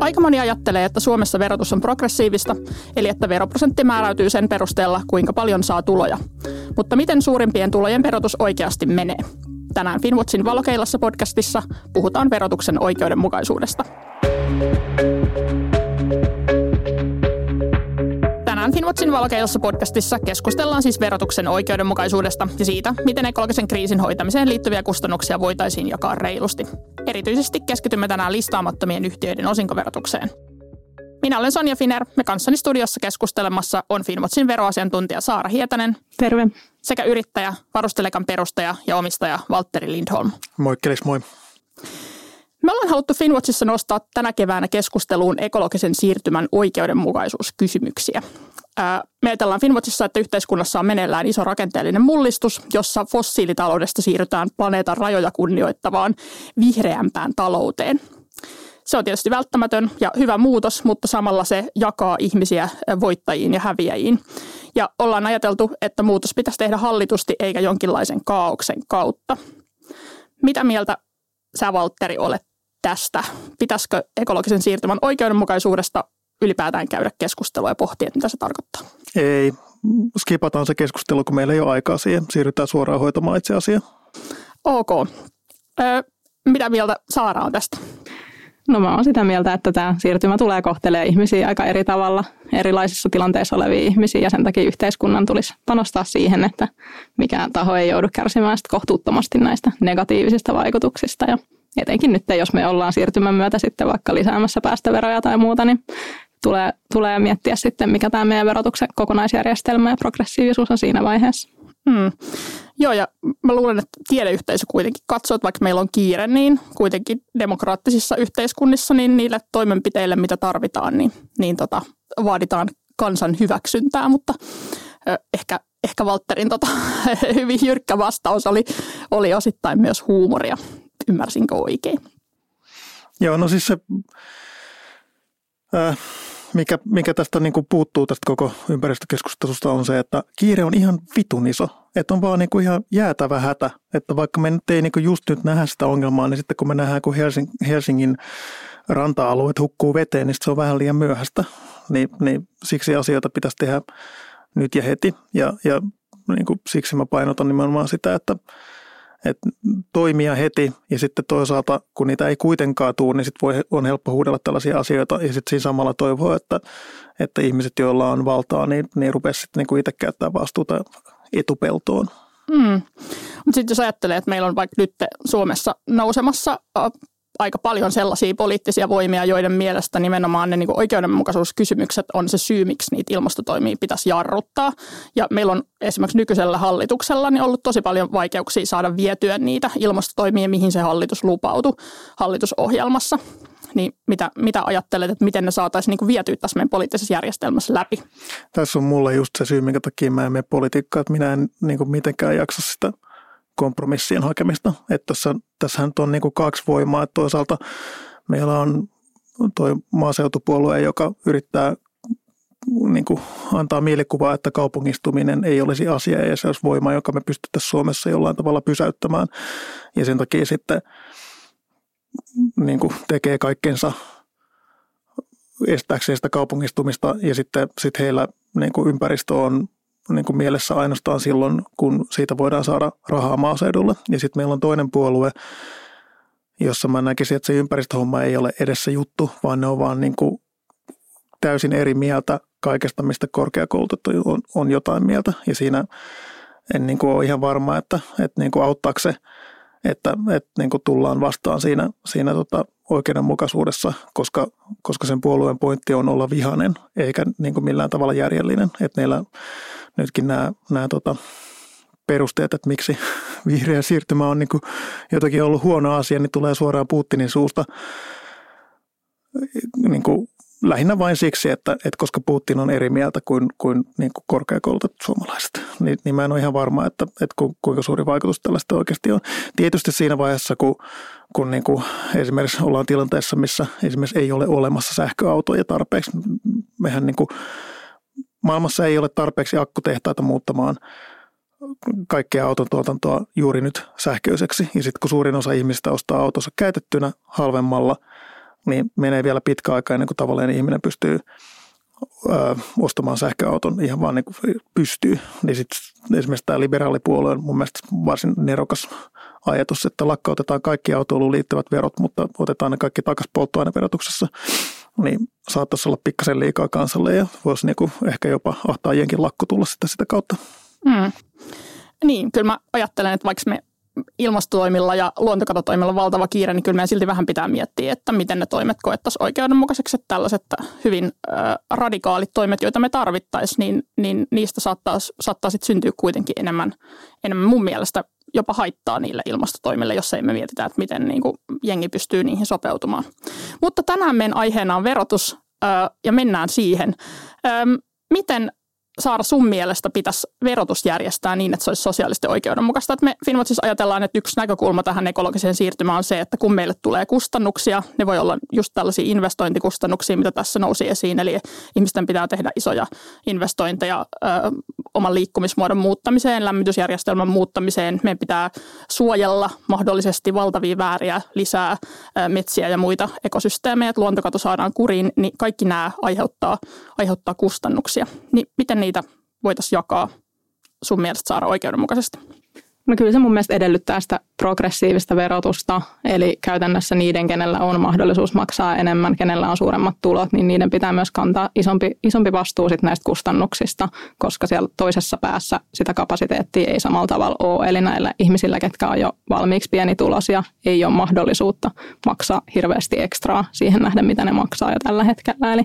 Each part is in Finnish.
Aika moni ajattelee, että Suomessa verotus on progressiivista, eli että veroprosentti määräytyy sen perusteella, kuinka paljon saa tuloja. Mutta miten suurimpien tulojen verotus oikeasti menee? Tänään Finwatchin Valokeilassa podcastissa puhutaan verotuksen oikeudenmukaisuudesta. Finwatchin Valokeilassa podcastissa keskustellaan siis verotuksen oikeudenmukaisuudesta ja siitä, miten ekologisen kriisin hoitamiseen liittyviä kustannuksia voitaisiin jakaa reilusti. Erityisesti keskitymme tänään listaamattomien yhtiöiden osinkoverotukseen. Minä olen Sonja Finer ja kanssani studiossa keskustelemassa on Finwatchin veroasiantuntija Saara Hietanen. Terve. Sekä yrittäjä, varustelekan perustaja ja omistaja Valtteri Lindholm. Moikkelis, moi. Me ollaan haluttu Finwatchissa nostaa tänä keväänä keskusteluun ekologisen siirtymän oikeudenmukaisuuskysymyksiä. Me ajatellaan Finwatchissa, että yhteiskunnassa on meneillään iso rakenteellinen mullistus, jossa fossiilitaloudesta siirrytään planeetan rajoja kunnioittavaan vihreämpään talouteen. Se on tietysti välttämätön ja hyvä muutos, mutta samalla se jakaa ihmisiä voittajiin ja häviäjiin. Ja ollaan ajateltu, että muutos pitäisi tehdä hallitusti eikä jonkinlaisen kaauksen kautta. Mitä mieltä sä, Valtteri, olet tästä? Pitäisikö ekologisen siirtymän oikeudenmukaisuudesta ylipäätään käydä keskustelua ja pohtia, että mitä se tarkoittaa? Ei, skipataan se keskustelu, kun meillä ei ole aikaa siihen. Siirrytään suoraan hoitamaan itse asiaa. Ok. Ö, mitä mieltä Saara on tästä? No mä oon sitä mieltä, että tämä siirtymä tulee kohtelee ihmisiä aika eri tavalla, erilaisissa tilanteissa olevia ihmisiä ja sen takia yhteiskunnan tulisi panostaa siihen, että mikään taho ei joudu kärsimään kohtuuttomasti näistä negatiivisista vaikutuksista ja etenkin nyt, jos me ollaan siirtymän myötä sitten vaikka lisäämässä päästöveroja tai muuta, niin tulee, tulee miettiä sitten, mikä tämä meidän verotuksen kokonaisjärjestelmä ja progressiivisuus on siinä vaiheessa. Hmm. Joo, ja mä luulen, että tiedeyhteisö kuitenkin katsoo, että vaikka meillä on kiire, niin kuitenkin demokraattisissa yhteiskunnissa niin niille toimenpiteille, mitä tarvitaan, niin, niin tota, vaaditaan kansan hyväksyntää, mutta ö, ehkä, ehkä Valtterin tota, hyvin jyrkkä vastaus oli, oli osittain myös huumoria. Ymmärsinkö oikein? Joo, no siis se... Äh, mikä, mikä tästä niin kuin puuttuu tästä koko ympäristökeskustelusta on se, että kiire on ihan vitun iso. Että on vaan niin kuin ihan jäätävä hätä. Että vaikka me nyt ei niin kuin just nyt nähdä sitä ongelmaa, niin sitten kun me nähdään, kun Helsing, Helsingin ranta-alueet hukkuu veteen, niin se on vähän liian myöhäistä. Niin, niin siksi asioita pitäisi tehdä nyt ja heti. Ja, ja niin kuin siksi mä painotan nimenomaan sitä, että että toimia heti ja sitten toisaalta, kun niitä ei kuitenkaan tule, niin sitten on helppo huudella tällaisia asioita ja sitten siinä samalla toivoa, että, että ihmiset, joilla on valtaa, niin, niin rupeaisi sitten niin itse käyttää vastuuta etupeltoon. Mm. Mutta sitten jos ajattelee, että meillä on vaikka nyt Suomessa nousemassa aika paljon sellaisia poliittisia voimia, joiden mielestä nimenomaan ne niin oikeudenmukaisuuskysymykset on se syy, miksi niitä ilmastotoimia pitäisi jarruttaa. Ja meillä on esimerkiksi nykyisellä hallituksella niin ollut tosi paljon vaikeuksia saada vietyä niitä ilmastotoimia, mihin se hallitus lupautui hallitusohjelmassa. Niin mitä, mitä ajattelet, että miten ne saataisiin niin vietyä tässä meidän poliittisessa järjestelmässä läpi? Tässä on mulle just se syy, minkä takia mä en mene politiikkaan, että minä en niin mitenkään jaksa sitä – kompromissien hakemista. Että tässä, tässähän on niin kuin kaksi voimaa. Että toisaalta meillä on tuo maaseutupuolue, joka yrittää niin kuin antaa mielikuvaa, että kaupungistuminen ei olisi asia ja se olisi voima, joka me pystyttäisiin Suomessa jollain tavalla pysäyttämään. Ja sen takia sitten niin kuin tekee kaikkensa estääkseen sitä kaupungistumista ja sitten sit heillä niin kuin ympäristö on niin kuin mielessä ainoastaan silloin, kun siitä voidaan saada rahaa maaseudulle. Ja sitten meillä on toinen puolue, jossa mä näkisin, että se ympäristöhomma ei ole edessä juttu, vaan ne on vaan niin kuin täysin eri mieltä kaikesta, mistä korkeakoulutettu on, on jotain mieltä. Ja siinä en niin kuin ole ihan varma, että, että niin kuin auttaako se, että, että niin kuin tullaan vastaan siinä, siinä tota oikeudenmukaisuudessa, koska, koska sen puolueen pointti on olla vihanen, eikä niin kuin millään tavalla järjellinen. Että meillä nytkin nämä, nämä tota, perusteet, että miksi vihreä siirtymä on niin kuin jotakin ollut huono asia, niin tulee suoraan Putinin suusta niin kuin lähinnä vain siksi, että, että koska Putin on eri mieltä kuin, kuin, niin kuin korkeakoulutetut suomalaiset, niin, niin mä en ole ihan varma, että, että kuinka suuri vaikutus tällaista oikeasti on. Tietysti siinä vaiheessa, kun, kun niin kuin esimerkiksi ollaan tilanteessa, missä esimerkiksi ei ole olemassa sähköautoja tarpeeksi, mehän niin kuin maailmassa ei ole tarpeeksi akkutehtaita muuttamaan kaikkea autotuotantoa juuri nyt sähköiseksi. Ja sitten kun suurin osa ihmistä ostaa autonsa käytettynä halvemmalla, niin menee vielä pitkä aika ennen kuin tavallinen ihminen pystyy ö, ostamaan sähköauton ihan vaan niin kuin pystyy. Niin sitten esimerkiksi tämä liberaalipuolue on mun mielestä varsin nerokas ajatus, että lakkautetaan kaikki autoiluun liittyvät verot, mutta otetaan ne kaikki takaisin polttoaineverotuksessa, niin saattaisi olla pikkasen liikaa kansalle ja voisi niinku ehkä jopa ahtaajienkin lakko tulla sitä, sitä kautta. Mm. Niin, kyllä mä ajattelen, että vaikka me ilmastotoimilla ja luontokatotoimilla valtava kiire, niin kyllä meidän silti vähän pitää miettiä, että miten ne toimet koettaisiin oikeudenmukaiseksi. Että tällaiset hyvin äh, radikaalit toimet, joita me tarvittaisiin, niin, niin niistä saattaa, saattaa sitten syntyä kuitenkin enemmän, enemmän mun mielestä jopa haittaa niille ilmastotoimille, jos ei me mietitä, että miten niin kuin jengi pystyy niihin sopeutumaan. Mutta tänään meidän aiheena on verotus ja mennään siihen. Miten Saara, sun mielestä pitäisi verotus järjestää niin, että se olisi sosiaalisesti oikeudenmukaista? Että me Finwatchissa ajatellaan, että yksi näkökulma tähän ekologiseen siirtymään on se, että kun meille tulee kustannuksia, ne voi olla just tällaisia investointikustannuksia, mitä tässä nousi esiin, eli ihmisten pitää tehdä isoja investointeja ö, oman liikkumismuodon muuttamiseen, lämmitysjärjestelmän muuttamiseen. Meidän pitää suojella mahdollisesti valtavia vääriä lisää ö, metsiä ja muita ekosysteemejä, että luontokato saadaan kuriin, niin kaikki nämä aiheuttaa, aiheuttaa kustannuksia. Niin miten niitä voitaisiin jakaa sun mielestä saada oikeudenmukaisesti? No kyllä se mun mielestä edellyttää sitä progressiivista verotusta, eli käytännössä niiden, kenellä on mahdollisuus maksaa enemmän, kenellä on suuremmat tulot, niin niiden pitää myös kantaa isompi, isompi vastuu sit näistä kustannuksista, koska siellä toisessa päässä sitä kapasiteettia ei samalla tavalla ole. Eli näillä ihmisillä, ketkä on jo valmiiksi pienituloisia, ei ole mahdollisuutta maksaa hirveästi ekstraa siihen nähden, mitä ne maksaa jo tällä hetkellä. Eli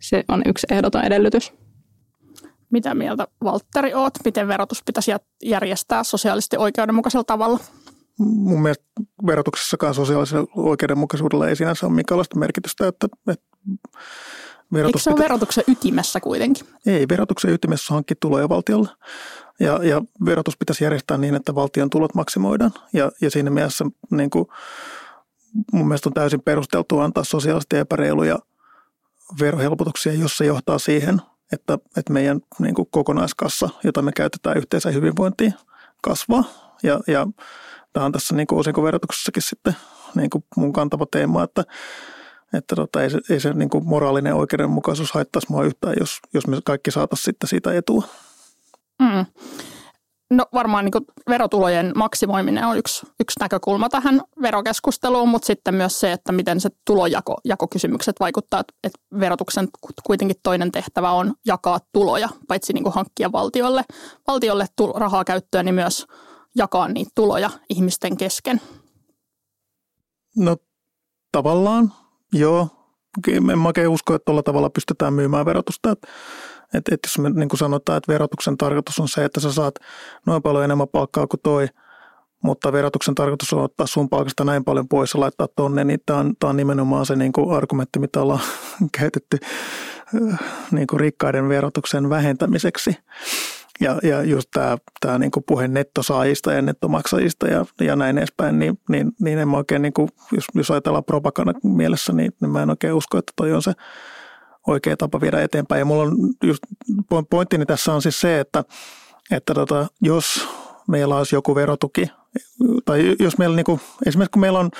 se on yksi ehdoton edellytys. Mitä mieltä Valtteri oot? Miten verotus pitäisi järjestää sosiaalisesti oikeudenmukaisella tavalla? Mun mielestä verotuksessakaan sosiaalisella oikeudenmukaisuudella ei sinänsä ole minkäänlaista merkitystä. Että, että verotus Eikö se ole verotuksen ytimessä kuitenkin? Ei, verotuksen ytimessä hankki tuloja valtiolle. Ja, ja verotus pitäisi järjestää niin, että valtion tulot maksimoidaan. Ja, ja siinä mielessä niin kuin, mun mielestä on täysin perusteltua antaa sosiaalisesti epäreiluja verohelpotuksia, jos se johtaa siihen, että, että meidän niin kuin kokonaiskassa, jota me käytetään yhteiseen hyvinvointiin, kasvaa. Ja, ja tämä on tässä niin kuin osinkoverotuksessakin sitten niin kuin mun kantava teema, että, että tota, ei se, ei se niin kuin moraalinen oikeudenmukaisuus haittaisi mua yhtään, jos, jos me kaikki saataisiin sitten siitä etua. Mm. No varmaan niin verotulojen maksimoiminen on yksi, yksi näkökulma tähän verokeskusteluun, mutta sitten myös se, että miten se tulojakokysymykset vaikuttaa. Että verotuksen kuitenkin toinen tehtävä on jakaa tuloja, paitsi niin hankkia valtiolle, valtiolle rahaa käyttöön, niin myös jakaa niitä tuloja ihmisten kesken. No tavallaan, joo. En mä usko, että tuolla tavalla pystytään myymään verotusta. Että että et jos me niin kuin sanotaan, että verotuksen tarkoitus on se, että sä saat noin paljon enemmän palkkaa kuin toi, mutta verotuksen tarkoitus on ottaa sun palkasta näin paljon pois ja laittaa tonne, niin tämä on, on nimenomaan se niin kuin argumentti, mitä ollaan käytetty äh, niin kuin rikkaiden verotuksen vähentämiseksi. Ja, ja just tämä, tämä niin kuin puhe nettosaajista ja nettomaksajista ja, ja näin edespäin, niin, niin, niin en mä oikein, niin kuin, jos, jos ajatellaan propaganda mielessä, niin, niin mä en oikein usko, että toi on se oikea tapa viedä eteenpäin. Ja mulla on just pointtini tässä on siis se, että, että tota, jos meillä olisi joku verotuki, tai jos meillä niin kuin, esimerkiksi kun meillä on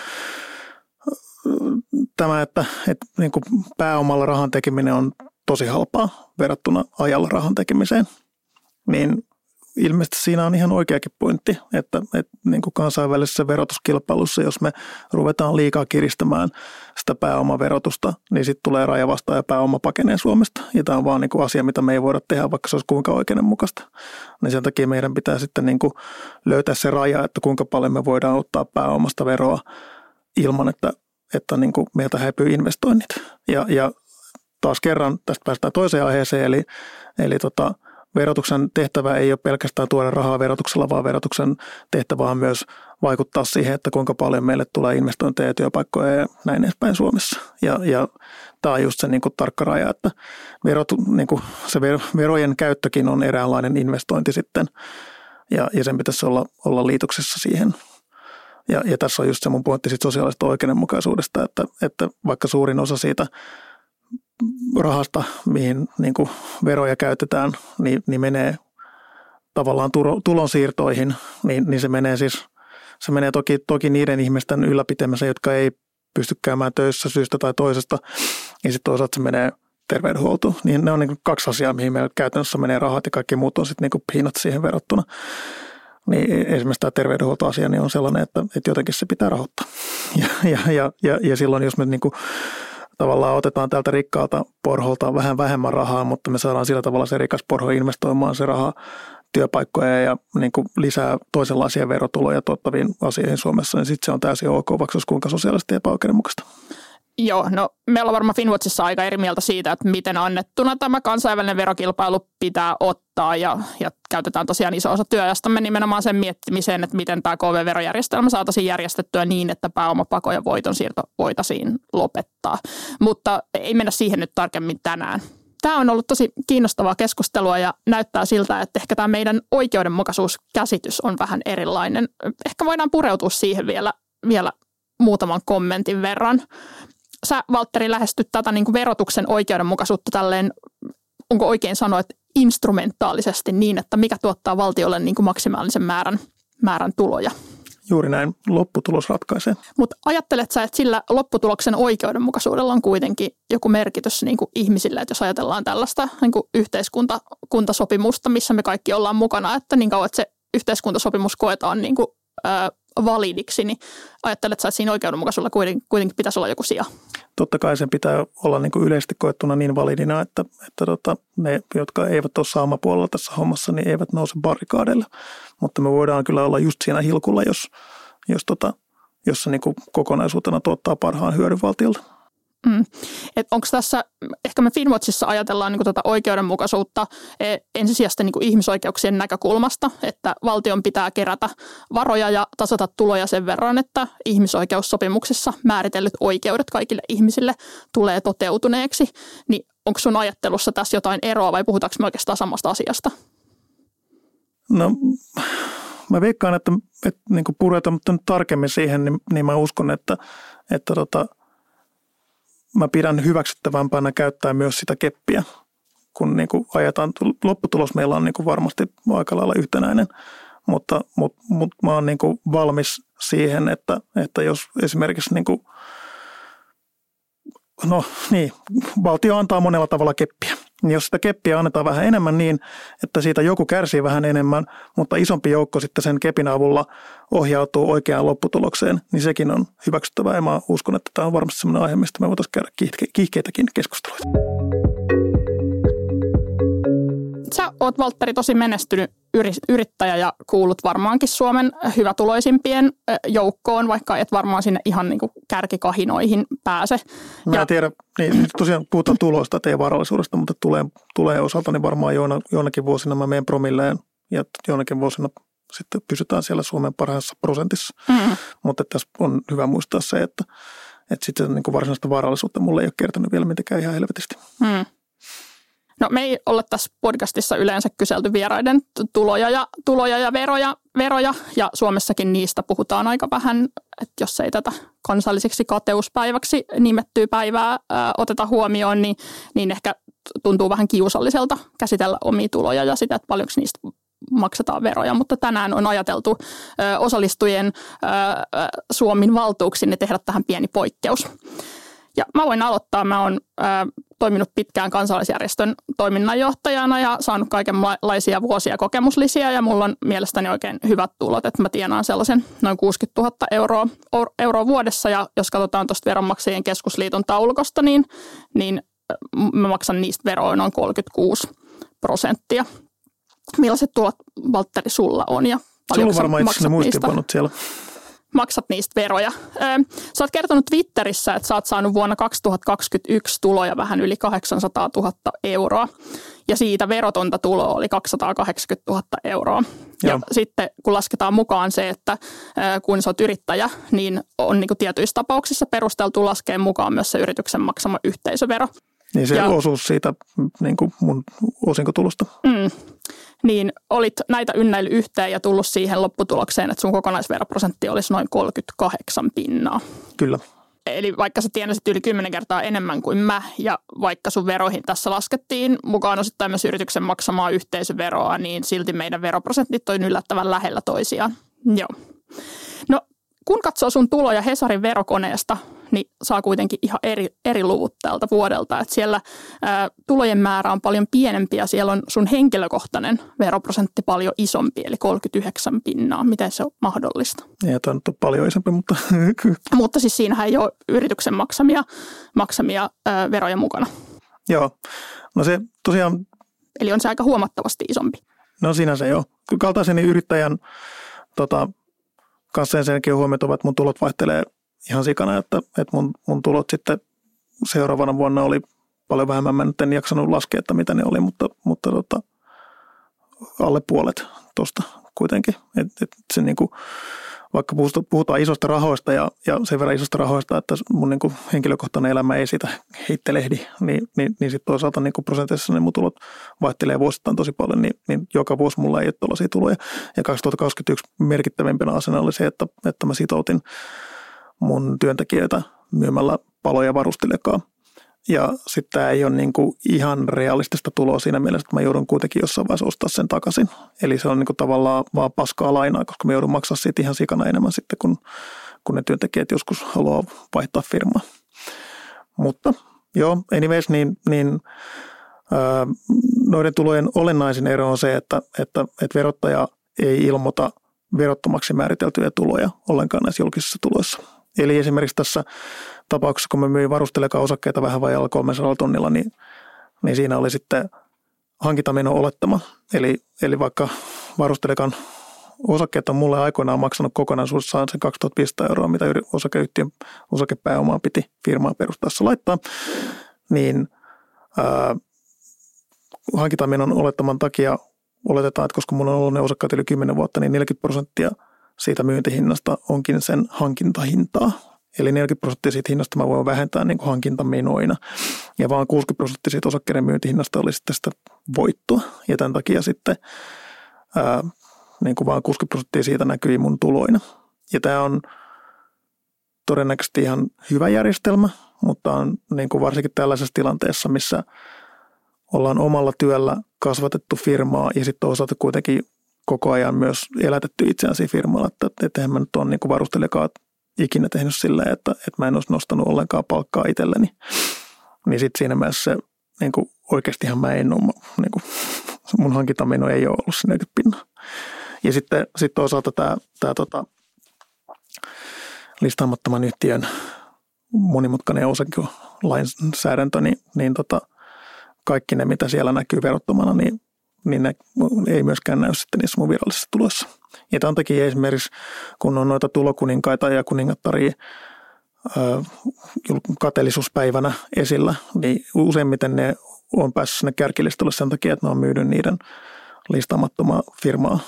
tämä, että, että niin kuin pääomalla rahan tekeminen on tosi halpaa verrattuna ajalla rahan tekemiseen, niin ilmeisesti siinä on ihan oikeakin pointti, että, että niin kuin kansainvälisessä verotuskilpailussa, jos me ruvetaan liikaa kiristämään sitä pääomaverotusta, niin sitten tulee raja vastaan ja pääoma pakenee Suomesta. Ja tämä on vaan niin kuin asia, mitä me ei voida tehdä, vaikka se olisi kuinka oikeudenmukaista. Niin sen takia meidän pitää sitten niin kuin löytää se raja, että kuinka paljon me voidaan ottaa pääomasta veroa ilman, että, että niin kuin meiltä häipyy investoinnit. Ja, ja taas kerran tästä päästään toiseen aiheeseen, eli, eli tota, verotuksen tehtävä ei ole pelkästään tuoda rahaa verotuksella, vaan verotuksen tehtävä on myös vaikuttaa siihen, että kuinka paljon meille tulee investointeja ja työpaikkoja ja näin edespäin Suomessa. Ja, ja tämä on just se niin kuin tarkka raja, että verot, niin kuin se verojen käyttökin on eräänlainen investointi sitten ja, ja sen pitäisi olla, olla liitoksessa siihen. Ja, ja tässä on just se mun pointti sosiaalisesta oikeudenmukaisuudesta, että, että vaikka suurin osa siitä – rahasta, mihin niin kuin veroja käytetään, niin, niin menee tavallaan tulonsiirtoihin, niin, niin se menee siis se menee toki, toki niiden ihmisten ylläpitämiseen, jotka ei pysty käymään töissä syystä tai toisesta. Ja sitten toisaalta se menee terveydenhuoltoon. Niin ne on niin kaksi asiaa, mihin meillä käytännössä menee rahat ja kaikki muut on sitten niin piinat siihen verrattuna. Niin esimerkiksi tämä terveydenhuoltoasia niin on sellainen, että, että jotenkin se pitää rahoittaa. Ja, ja, ja, ja, ja silloin jos me niin kuin tavallaan otetaan tältä rikkaalta porholta vähän vähemmän rahaa, mutta me saadaan sillä tavalla se rikas porho investoimaan se raha työpaikkoja ja niin kuin lisää toisenlaisia verotuloja tuottaviin asioihin Suomessa, niin sitten se on täysin ok, vaikka kuinka sosiaalisesti epäoikeudenmukaista. Joo, no me ollaan varmaan Finwatchissa aika eri mieltä siitä, että miten annettuna tämä kansainvälinen verokilpailu pitää ottaa ja, ja käytetään tosiaan iso osa työajastamme nimenomaan sen miettimiseen, että miten tämä KV-verojärjestelmä saataisiin järjestettyä niin, että pääomapako ja voitonsiirto voitaisiin lopettaa. Mutta ei mennä siihen nyt tarkemmin tänään. Tämä on ollut tosi kiinnostavaa keskustelua ja näyttää siltä, että ehkä tämä meidän oikeudenmukaisuuskäsitys on vähän erilainen. Ehkä voidaan pureutua siihen vielä, vielä muutaman kommentin verran sä, Valtteri, lähestyt tätä niin kuin verotuksen oikeudenmukaisuutta tälleen, onko oikein sanoa, että instrumentaalisesti niin, että mikä tuottaa valtiolle niin kuin maksimaalisen määrän, määrän tuloja? Juuri näin, lopputulos ratkaisee. Mutta ajattelet sä, että sillä lopputuloksen oikeudenmukaisuudella on kuitenkin joku merkitys niin kuin ihmisille, että jos ajatellaan tällaista niin kuin yhteiskuntasopimusta, missä me kaikki ollaan mukana, että niin kauan, että se yhteiskuntasopimus koetaan niin kuin, ö, validiksi, niin ajattelet että siinä oikeudenmukaisuudella kuitenkin, kuitenkin pitäisi olla joku sija? Totta kai sen pitää olla niin kuin yleisesti koettuna niin validina, että, että tota, ne, jotka eivät ole saamapuolella tässä hommassa, niin eivät nouse barrikaadeille. Mutta me voidaan kyllä olla just siinä hilkulla, jos, jos, tota, jos se niin kuin kokonaisuutena tuottaa parhaan hyödyn valtiolta. Mm. Onko tässä, ehkä me Finwatchissa ajatellaan niin tuota oikeudenmukaisuutta e, ensisijaisesti niin ihmisoikeuksien näkökulmasta, että valtion pitää kerätä varoja ja tasata tuloja sen verran, että ihmisoikeussopimuksessa määritellyt oikeudet kaikille ihmisille tulee toteutuneeksi. Niin onko sun ajattelussa tässä jotain eroa vai puhutaanko me oikeastaan samasta asiasta? No mä veikkaan, että, että niin puretaan nyt tarkemmin siihen, niin, niin mä uskon, että, että tota, mä pidän hyväksyttävämpänä käyttää myös sitä keppiä, kun niin kuin ajetaan, lopputulos meillä on niin kuin varmasti aika lailla yhtenäinen, mutta, mutta, mutta mä oon niin kuin valmis siihen, että, että jos esimerkiksi niin kuin, no niin, valtio antaa monella tavalla keppiä niin jos sitä keppiä annetaan vähän enemmän niin, että siitä joku kärsii vähän enemmän, mutta isompi joukko sitten sen kepin avulla ohjautuu oikeaan lopputulokseen, niin sekin on hyväksyttävää. Ja mä uskon, että tämä on varmasti sellainen aihe, mistä me voitaisiin käydä kiihkeitäkin keskusteluita. Oot, Valtteri, tosi menestynyt yrittäjä ja kuulut varmaankin Suomen hyvätuloisimpien joukkoon, vaikka et varmaan sinne ihan niin kuin kärkikahinoihin pääse. Mä ja, en tiedä, niin tosiaan puhutaan tuloista, että ei varallisuudesta, mutta tulee, tulee osaltani varmaan joina, joinakin vuosina mä menen promilleen ja joinakin vuosina sitten pysytään siellä Suomen parhaassa prosentissa. Mm. Mutta tässä on hyvä muistaa se, että, että sitten niin kuin varsinaista varallisuutta mulle ei ole kertonut vielä mitenkään ihan helvetisti. Mm. No me ei olla tässä podcastissa yleensä kyselty vieraiden tuloja ja, tuloja ja veroja, veroja, ja Suomessakin niistä puhutaan aika vähän, että jos ei tätä kansalliseksi kateuspäiväksi nimettyä päivää ää, oteta huomioon, niin, niin ehkä tuntuu vähän kiusalliselta käsitellä omia tuloja ja sitä, että paljonko niistä maksetaan veroja, mutta tänään on ajateltu ö, osallistujien ö, Suomen valtuuksin tehdä tähän pieni poikkeus. Ja mä voin aloittaa. Mä oon ö, toiminut pitkään kansalaisjärjestön toiminnanjohtajana ja saanut kaikenlaisia vuosia kokemuslisiä ja mulla on mielestäni oikein hyvät tulot, että mä tienaan sellaisen noin 60 000 euroa, euroa vuodessa ja jos katsotaan tuosta Veronmaksajien keskusliiton taulukosta, niin, niin mä maksan niistä veroa noin 36 prosenttia. Millaiset tulot, Valtteri, sulla on ja Sulla varmaan itse muistiinpanot siellä maksat niistä veroja. Sä oot kertonut Twitterissä, että sä oot saanut vuonna 2021 tuloja vähän yli 800 000 euroa. Ja siitä verotonta tuloa oli 280 000 euroa. Joo. Ja sitten kun lasketaan mukaan se, että kun sä oot yrittäjä, niin on niin kuin tietyissä tapauksissa perusteltu laskea mukaan myös se yrityksen maksama yhteisövero. Niin se ja, osuus siitä niin kuin mun osinkotulosta. Mm, niin olit näitä ynnäily yhteen ja tullut siihen lopputulokseen, että sun kokonaisveroprosentti olisi noin 38 pinnaa. Kyllä. Eli vaikka sä tienasit yli 10 kertaa enemmän kuin mä ja vaikka sun veroihin tässä laskettiin mukaan osittain myös yrityksen maksamaa yhteisöveroa, niin silti meidän veroprosentit on yllättävän lähellä toisiaan. Joo. No kun katsoo sun tuloja Hesarin verokoneesta, niin saa kuitenkin ihan eri, eri luvut tältä vuodelta. Että siellä ää, tulojen määrä on paljon pienempi ja siellä on sun henkilökohtainen veroprosentti paljon isompi, eli 39 pinnaa. Miten se on mahdollista? Ei tämä nyt paljon isompi, mutta... mutta siis siinähän ei ole yrityksen maksamia, maksamia ää, veroja mukana. Joo, no se tosiaan... Eli on se aika huomattavasti isompi. No siinä se joo. Kaltaiseni yrittäjän tota, kanssa ensinnäkin huomioitu, että mun tulot vaihtelee ihan sikana, että, että mun, mun tulot sitten seuraavana vuonna oli paljon vähemmän. Mä nyt en jaksanut laskea, että mitä ne oli, mutta, mutta tota, alle puolet tuosta kuitenkin. Et, et se niinku, vaikka puhutaan isosta rahoista ja, ja sen verran isosta rahoista, että mun niin kuin henkilökohtainen elämä ei siitä heittelehdi, niin, niin, niin sitten toisaalta niin prosentissa ne mun tulot vaihtelee vuosittain tosi paljon, niin, niin joka vuosi mulla ei ole tuollaisia tuloja. Ja 2021 merkittävimpänä asiana oli se, että, että mä sitoutin mun työntekijöitä myymällä paloja varustelekaan ja sitten tämä ei ole niin kuin ihan realistista tuloa siinä mielessä, että mä joudun kuitenkin jossain vaiheessa ostaa sen takaisin. Eli se on niin kuin tavallaan vaan paskaa lainaa, koska mä joudun maksaa siitä ihan sikana enemmän sitten, kun, kun ne työntekijät joskus haluaa vaihtaa firmaa. Mutta joo, anyways, niin, niin ää, noiden tulojen olennaisin ero on se, että, että, että verottaja ei ilmoita verottomaksi määriteltyjä tuloja ollenkaan näissä julkisissa tuloissa. Eli esimerkiksi tässä tapauksessa, kun me myin varustelekaan osakkeita vähän vajalla 300 tonnilla, niin, niin siinä oli sitten hankintameno olettama. Eli, eli vaikka varustelekan osakkeet on mulle aikoinaan maksanut kokonaisuudessaan sen 2500 euroa, mitä osakeyhtiön osakepääomaa piti firmaa perustaessa laittaa, niin ää, hankintamenon olettaman takia oletetaan, että koska mulla on ollut ne osakkaat yli 10 vuotta, niin 40 prosenttia siitä myyntihinnasta onkin sen hankintahintaa. Eli 40 prosenttia siitä hinnasta mä voin vähentää niin kuin hankintamenoina. Ja vaan 60 prosenttia siitä osakkeiden myyntihinnasta oli sitten sitä voittoa. Ja tämän takia sitten ää, niin kuin vaan 60 prosenttia siitä näkyi mun tuloina. Ja tämä on todennäköisesti ihan hyvä järjestelmä, mutta on niin kuin varsinkin tällaisessa tilanteessa, missä ollaan omalla työllä kasvatettu firmaa ja sitten toisaalta kuitenkin koko ajan myös elätetty itseään siinä firmalla, että, että eihän mä nyt ole niin varustelijakaan ikinä tehnyt sillä, että, että mä en olisi nostanut ollenkaan palkkaa itselleni. Niin sitten siinä mielessä se, niin kuin oikeastihan mä en ole, niin kuin, mun hankintameno ei ole ollut se 40 pinnaa. Ja sitten sit toisaalta tämä, tämä tota, listaamattoman yhtiön monimutkainen osakelainsäädäntö, niin, niin tota, kaikki ne, mitä siellä näkyy verottomana, niin niin ne ei myöskään näy sitten niissä mun virallisissa tuloissa. Ja tämän takia esimerkiksi, kun on noita tulokuninkaita ja kuningattaria kateellisuuspäivänä esillä, niin useimmiten ne on päässyt sinne kärkilistalle sen takia, että ne on myynyt niiden listaamattomaa firmaa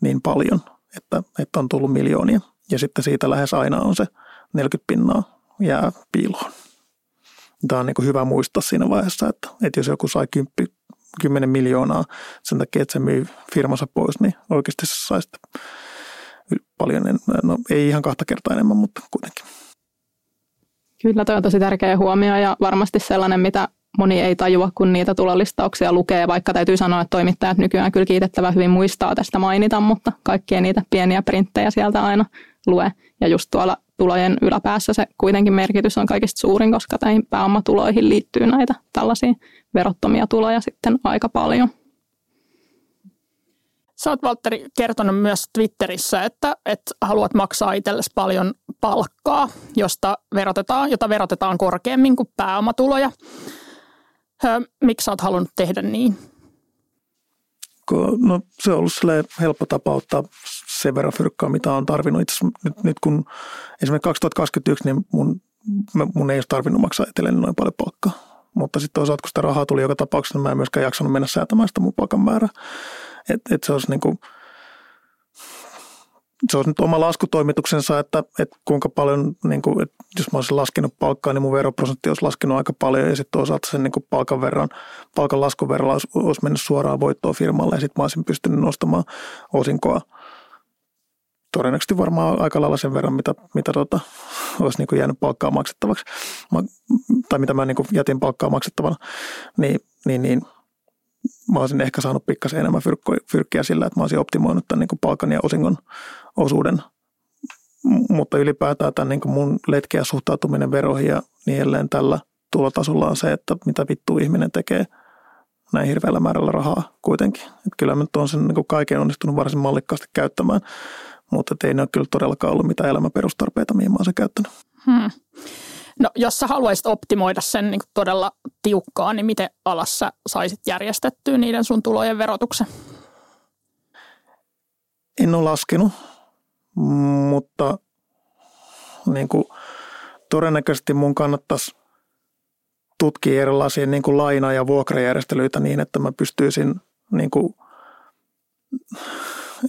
niin paljon, että, että on tullut miljoonia. Ja sitten siitä lähes aina on se 40 pinnaa jää piiloon. Tämä on niin hyvä muistaa siinä vaiheessa, että, että jos joku sai 10, 10 miljoonaa sen takia, että se myy firmansa pois, niin oikeasti se sai sitten paljon, no ei ihan kahta kertaa enemmän, mutta kuitenkin. Kyllä toi on tosi tärkeä huomio ja varmasti sellainen, mitä moni ei tajua, kun niitä tulolistauksia lukee, vaikka täytyy sanoa, että toimittajat nykyään kyllä kiitettävä hyvin muistaa tästä mainita, mutta kaikkia niitä pieniä printtejä sieltä aina lue. Ja just tuolla tulojen yläpäässä se kuitenkin merkitys on kaikista suurin, koska näihin pääomatuloihin liittyy näitä tällaisia verottomia tuloja sitten aika paljon. Sä oot Valtteri kertonut myös Twitterissä, että, että haluat maksaa itsellesi paljon palkkaa, josta verotetaan, jota verotetaan korkeammin kuin pääomatuloja. Miksi sä oot halunnut tehdä niin? No se on ollut helppo tapa ottaa sen verran fyrkkaa, mitä on tarvinnut. Itse nyt, nyt kun esimerkiksi 2021, niin mun, mun ei olisi tarvinnut maksaa itselleni noin paljon palkkaa. Mutta sitten toisaalta, kun sitä rahaa tuli joka tapauksessa, niin mä en myöskään jaksanut mennä säätämään sitä mun palkan määrää. Että et se olisi niin kuin, se olisi nyt oma laskutoimituksensa, että, että kuinka paljon, niin kuin, että jos mä olisin laskenut palkkaa, niin mun veroprosentti olisi laskenut aika paljon ja sitten toisaalta sen niin kuin palkan verran, palkan laskun verran olisi, olisi mennyt suoraan voittoa firmalle ja sitten mä olisin pystynyt nostamaan osinkoa todennäköisesti varmaan aika lailla sen verran, mitä, mitä tota, olisi niin kuin jäänyt palkkaa maksettavaksi, tai mitä mä niin kuin jätin palkkaa maksettavana, niin, niin, niin mä olisin ehkä saanut pikkasen enemmän fyrkkiä sillä, että mä olisin optimoinut tämän niin kuin palkan ja osingon osuuden. Mutta ylipäätään tämän niin mun letkeä suhtautuminen veroihin ja niin edelleen tällä tulotasolla on se, että mitä vittu ihminen tekee näin hirveällä määrällä rahaa kuitenkin. Että kyllä mä nyt on sen niin kaiken onnistunut varsin mallikkaasti käyttämään, mutta ei ne ole kyllä todellakaan ollut mitään elämän perustarpeita, mihin mä oon sen käyttänyt. Hmm. No, jos sä haluaisit optimoida sen niin todella tiukkaan, niin miten alassa saisit järjestettyä niiden sun tulojen verotuksen? En ole laskenut, mutta niin kuin, todennäköisesti mun kannattaisi tutkia erilaisia niin kuin laina- ja vuokrajärjestelyitä niin, että mä pystyisin niin kuin,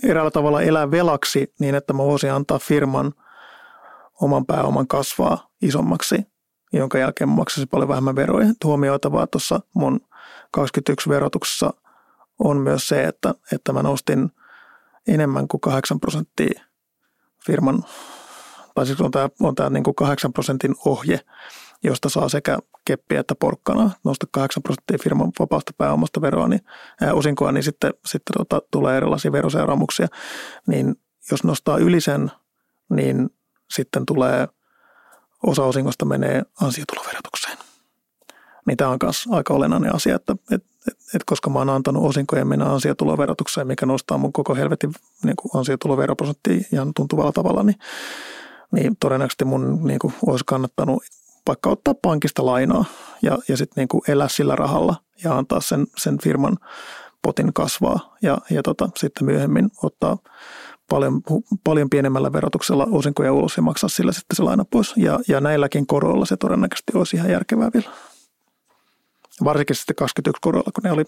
eräällä tavalla elää velaksi niin, että mä voisin antaa firman oman pääoman kasvaa isommaksi, jonka jälkeen maksaisi paljon vähemmän veroja. Huomioitavaa tuossa mun 21 verotuksessa on myös se, että, että mä nostin enemmän kuin 8 prosenttia firman, tai siis on tämä, on tämä niin kuin 8 prosentin ohje, josta saa sekä keppiä että porkkana, nosta 8 prosenttia firman vapaasta pääomasta veroa, niin ää, osinkoa, niin sitten, sitten tota, tulee erilaisia veroseuraamuksia. Niin jos nostaa yli sen, niin sitten tulee osa osingosta menee ansiotuloverotukseen. Niin tämä on myös aika olennainen asia, että et, et, et koska mä oon antanut osinkojen mennä ansiotuloverotukseen, mikä nostaa mun koko helvetin niin ansiotuloveroprosenttia ihan tuntuvalla tavalla, niin, niin todennäköisesti mun niin kuin, olisi kannattanut vaikka ottaa pankista lainaa ja, ja sitten niin elää sillä rahalla ja antaa sen, sen firman potin kasvaa ja, ja tota, sitten myöhemmin ottaa paljon, paljon pienemmällä verotuksella osinkoja ulos ja maksaa sillä sitten se laina pois. Ja, ja näilläkin koroilla se todennäköisesti olisi ihan järkevää vielä. Varsinkin sitten 21 koroilla, kun ne oli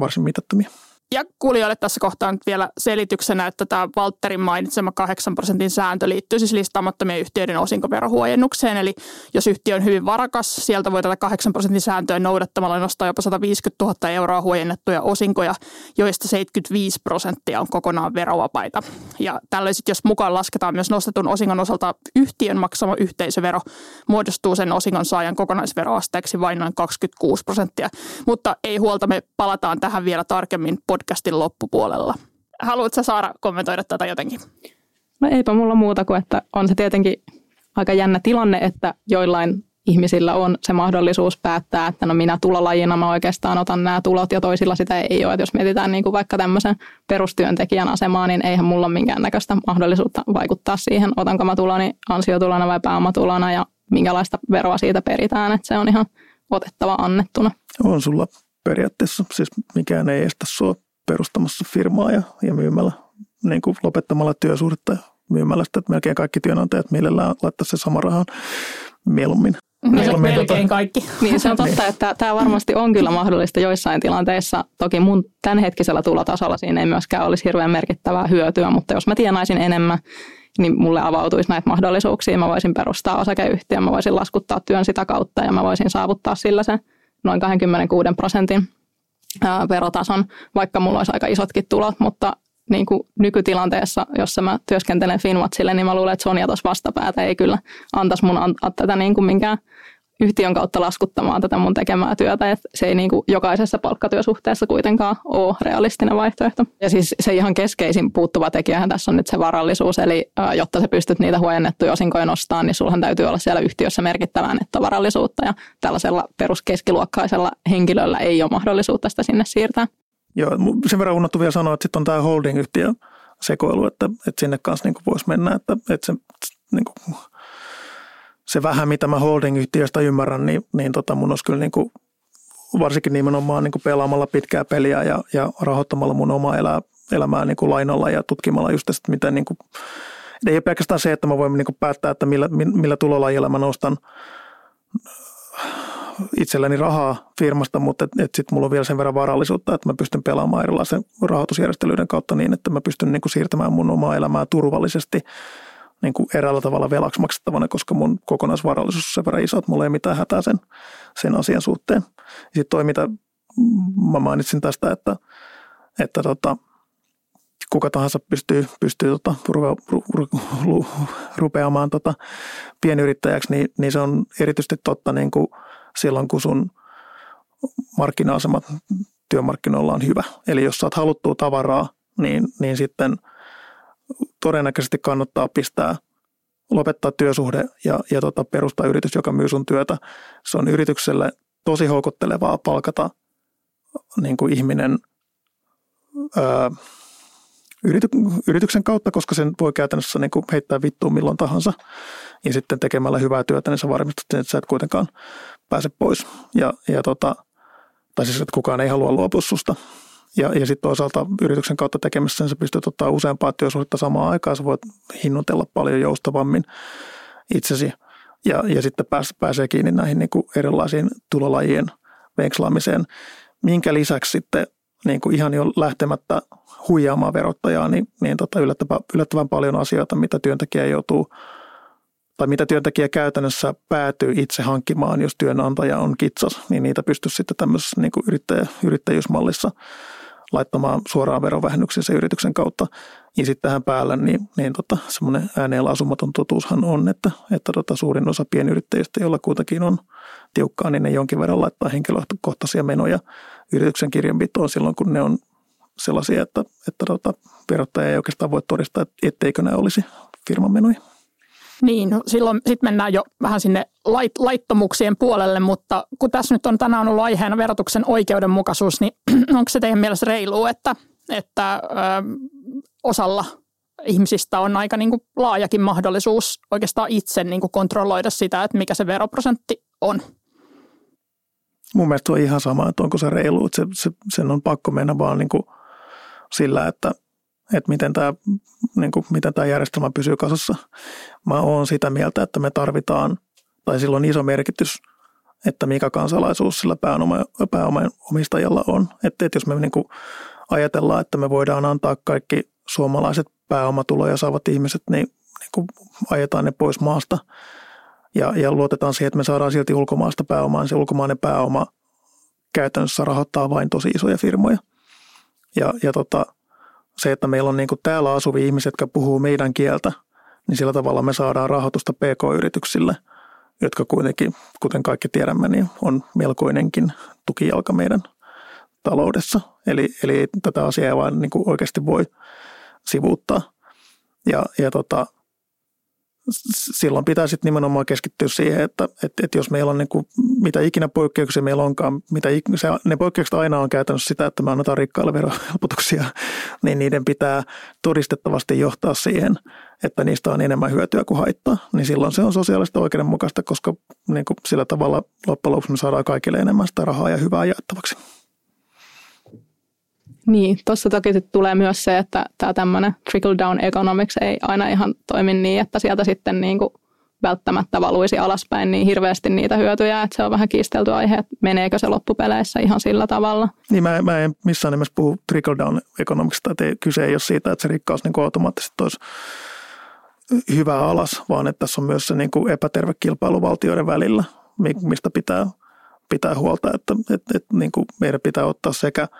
varsin mitattomia. Ja kuulijoille tässä kohtaa nyt vielä selityksenä, että tämä Valtterin mainitsema 8 prosentin sääntö liittyy siis listaamattomien yhtiöiden osinkoverohuojennukseen. Eli jos yhtiö on hyvin varakas, sieltä voi tätä 8 prosentin sääntöä noudattamalla nostaa jopa 150 000 euroa huojennettuja osinkoja, joista 75 prosenttia on kokonaan verovapaita. Ja tällöin sitten, jos mukaan lasketaan myös nostetun osingon osalta yhtiön maksama yhteisövero, muodostuu sen osingon saajan kokonaisveroasteeksi vain noin 26 prosenttia. Mutta ei huolta, me palataan tähän vielä tarkemmin podcastin loppupuolella. Haluatko Saara kommentoida tätä jotenkin? No eipä mulla muuta kuin, että on se tietenkin aika jännä tilanne, että joillain ihmisillä on se mahdollisuus päättää, että no minä tulolajina mä oikeastaan otan nämä tulot ja toisilla sitä ei ole. Että jos mietitään niin kuin vaikka tämmöisen perustyöntekijän asemaa, niin eihän mulla ole minkäännäköistä mahdollisuutta vaikuttaa siihen, otanko mä tuloni ansiotulona vai pääomatulona ja minkälaista veroa siitä peritään. Että se on ihan otettava annettuna. On sulla periaatteessa, siis mikään ei estä sua perustamassa firmaa ja, ja myymällä, niin kuin lopettamalla työsuhdetta ja myymällä sitä, että melkein kaikki työnantajat mielellään laittaa se sama rahan mieluummin. Mieluummin melkein tota, kaikki. Niin se on totta, että tämä varmasti on kyllä mahdollista joissain tilanteissa. Toki mun tämänhetkisellä tulotasolla siinä ei myöskään olisi hirveän merkittävää hyötyä, mutta jos mä tienaisin enemmän, niin mulle avautuisi näitä mahdollisuuksia. Mä voisin perustaa osakeyhtiön, mä voisin laskuttaa työn sitä kautta ja mä voisin saavuttaa sillä sen noin 26 prosentin verotason, vaikka mulla olisi aika isotkin tulot, mutta niin kuin nykytilanteessa, jossa mä työskentelen Finwatchille, niin mä luulen, että Sonja tuossa vastapäätä ei kyllä antaisi mun antaa tätä niin kuin minkään yhtiön kautta laskuttamaan tätä mun tekemää työtä. Että se ei niin kuin jokaisessa palkkatyösuhteessa kuitenkaan ole realistinen vaihtoehto. Ja siis se ihan keskeisin puuttuva tekijähän tässä on nyt se varallisuus. Eli jotta sä pystyt niitä huojennettuja osinkoja nostamaan, niin sulhan täytyy olla siellä yhtiössä merkittävää nettovarallisuutta. Ja tällaisella peruskeskiluokkaisella henkilöllä ei ole mahdollisuutta sitä sinne siirtää. Joo, sen verran unohtu vielä sanoa, että sitten on tämä holding-yhtiö sekoilu, että, että sinne kanssa niin voisi mennä, että, että se niin kuin, se vähän, mitä mä holding-yhtiöstä ymmärrän, niin, niin tota mun olisi kyllä niin kuin, varsinkin nimenomaan niin kuin pelaamalla pitkää peliä ja, ja rahoittamalla mun omaa elää, elämää niin kuin lainalla ja tutkimalla just sitä, miten niin kuin, ei ole pelkästään se, että mä voin niin kuin päättää, että millä, millä tulolajilla mä nostan itselläni rahaa firmasta, mutta et, et sitten mulla on vielä sen verran varallisuutta, että mä pystyn pelaamaan erilaisen rahoitusjärjestelyiden kautta niin, että mä pystyn niin kuin siirtämään mun omaa elämää turvallisesti niin kuin eräällä tavalla velaksi maksettavana, koska mun kokonaisvarallisuus on sen verran iso, että mulla ei mitään hätää sen, sen asian suhteen. Sitten toi, mitä mä mainitsin tästä, että, että tota, kuka tahansa pystyy, pystyy tota, ru, ru, ru, ru, rupeamaan tota, pienyrittäjäksi, niin, niin se on erityisesti totta niin kuin silloin, kun sun markkina-asemat työmarkkinoilla on hyvä. Eli jos saat haluttua tavaraa, niin, niin sitten – todennäköisesti kannattaa pistää lopettaa työsuhde ja, ja tota, perustaa yritys, joka myy sun työtä. Se on yritykselle tosi houkuttelevaa palkata niin kuin ihminen ää, yrity, yrityksen kautta, koska sen voi käytännössä niin kuin heittää vittuun milloin tahansa. Ja sitten tekemällä hyvää työtä, niin sä varmistat sen, että sä et kuitenkaan pääse pois. Ja, ja tota, tai siis, että kukaan ei halua luopua susta. Ja, ja sitten toisaalta yrityksen kautta tekemässä sä pystyt ottaa useampaa työsuhdetta samaan aikaan. Sä voit hinnoitella paljon joustavammin itsesi ja, ja sitten pääs, pääsee kiinni näihin niin kuin erilaisiin tulolajien venkslaamiseen, minkä lisäksi sitten niin kuin ihan jo lähtemättä huijaamaan verottajaa, niin, niin tota yllättävän, yllättävän paljon asioita, mitä työntekijä joutuu tai mitä työntekijä käytännössä päätyy itse hankkimaan, jos työnantaja on kitsas, niin niitä pystyisi sitten tämmöisessä niin kuin yrittäjä, yrittäjyysmallissa laittamaan suoraan verovähennyksiä sen yrityksen kautta. Ja sitten tähän päällä niin, niin tota, semmoinen ääneen lausumaton totuushan on, että, että tota, suurin osa pienyrittäjistä, joilla kuitenkin on tiukkaa, niin ne jonkin verran laittaa henkilökohtaisia menoja yrityksen kirjanpitoon silloin, kun ne on sellaisia, että, että tota, verottaja ei oikeastaan voi todistaa, etteikö ne olisi firman menoja. Niin, no silloin sitten mennään jo vähän sinne lait, laittomuuksien puolelle, mutta kun tässä nyt on tänään ollut aiheena verotuksen oikeudenmukaisuus, niin onko se teidän mielestä reilu, että, että ö, osalla ihmisistä on aika niin kuin laajakin mahdollisuus oikeastaan itse niin kuin kontrolloida sitä, että mikä se veroprosentti on? Mun mielestä on ihan sama, että onko se reilu, että se, se, sen on pakko mennä vaan niin kuin sillä, että että miten tämä, niin kuin, miten tämä järjestelmä pysyy kasassa. Mä oon sitä mieltä, että me tarvitaan, tai sillä on iso merkitys, että mikä kansalaisuus sillä pääoma, pääoman omistajalla on. Että, että jos me niin kuin ajatellaan, että me voidaan antaa kaikki suomalaiset pääomatuloja saavat ihmiset, niin, niin kuin ajetaan ne pois maasta ja, ja luotetaan siihen, että me saadaan silti ulkomaasta pääomaa, niin se ulkomainen pääoma käytännössä rahoittaa vain tosi isoja firmoja. Ja, ja tota, se, että meillä on niin kuin täällä asuvia ihmisiä, jotka puhuu meidän kieltä, niin sillä tavalla me saadaan rahoitusta PK-yrityksille, jotka kuitenkin, kuten kaikki tiedämme, niin on melkoinenkin tukijalka meidän taloudessa. Eli, eli tätä asiaa ei vaan niin kuin oikeasti voi sivuuttaa. Ja, ja tota, silloin pitää sitten nimenomaan keskittyä siihen, että, että, että jos meillä on niin kuin, mitä ikinä poikkeuksia meillä onkaan, mitä, se, ne poikkeukset aina on käytännössä sitä, että me annetaan rikkaille verohelpotuksia, niin niiden pitää todistettavasti johtaa siihen, että niistä on enemmän hyötyä kuin haittaa. Niin silloin se on sosiaalista oikeudenmukaista, koska niin kuin sillä tavalla loppujen lopuksi me saadaan kaikille enemmän sitä rahaa ja hyvää jaettavaksi. Niin, tuossa toki tulee myös se, että tämä tämmöinen trickle down economics ei aina ihan toimi niin, että sieltä sitten niin kuin välttämättä valuisi alaspäin niin hirveästi niitä hyötyjä, että se on vähän kiistelty aihe, että meneekö se loppupeleissä ihan sillä tavalla. Niin mä, mä en missään nimessä puhu trickle down economicsista, että kyse ei ole siitä, että se rikkaus niin automaattisesti olisi hyvä alas, vaan että tässä on myös se niin kuin epäterve kilpailu valtioiden välillä, mistä pitää, pitää huolta, että, että, että niin kuin meidän pitää ottaa sekä –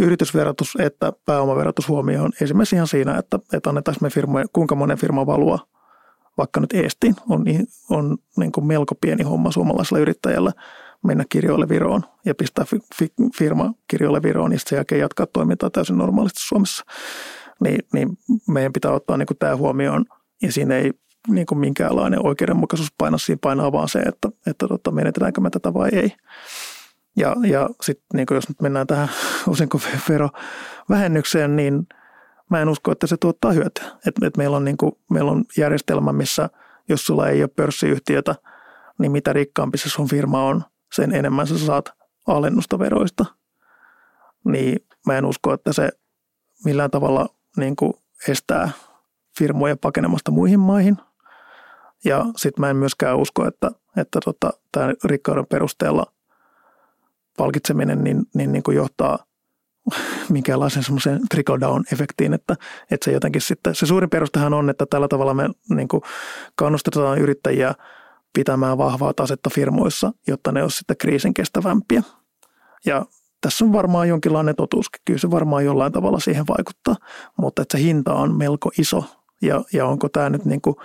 yritysverotus että pääomaverotus huomioon. Esimerkiksi ihan siinä, että, että annetaan me firmoja, kuinka monen firma valua vaikka nyt Eestiin, on, on niin kuin melko pieni homma suomalaisella yrittäjällä mennä kirjoille Viroon ja pistää fi, fi, firma kirjoille Viroon ja sen jälkeen jatkaa toimintaa täysin normaalisti Suomessa. Niin, niin meidän pitää ottaa niin kuin tämä huomioon ja siinä ei niin kuin minkäänlainen oikeudenmukaisuus paina, siinä painaa vaan se, että, että tota, menetelläänkö me tätä vai ei. Ja, ja sitten niin jos nyt mennään tähän osinkoverovähennykseen, niin mä en usko, että se tuottaa hyötyä. Et, et meillä, on niin kuin, meillä on järjestelmä, missä jos sulla ei ole pörssiyhtiötä, niin mitä rikkaampi se sun firma on, sen enemmän sä saat alennusta veroista. Niin mä en usko, että se millään tavalla niin kuin estää firmoja pakenemasta muihin maihin. Ja sitten mä en myöskään usko, että, että tota, tämä rikkauden perusteella – palkitseminen niin, niin, niin kuin johtaa minkäänlaisen semmoisen trickle-down-efektiin, että, että se jotenkin sitten, se suurin perustehan on, että tällä tavalla me niin kuin kannustetaan yrittäjiä pitämään vahvaa tasetta firmoissa, jotta ne olisivat sitten kriisin kestävämpiä. Ja tässä on varmaan jonkinlainen totuus, kyllä se varmaan jollain tavalla siihen vaikuttaa, mutta että se hinta on melko iso ja, ja onko tämä nyt niin kuin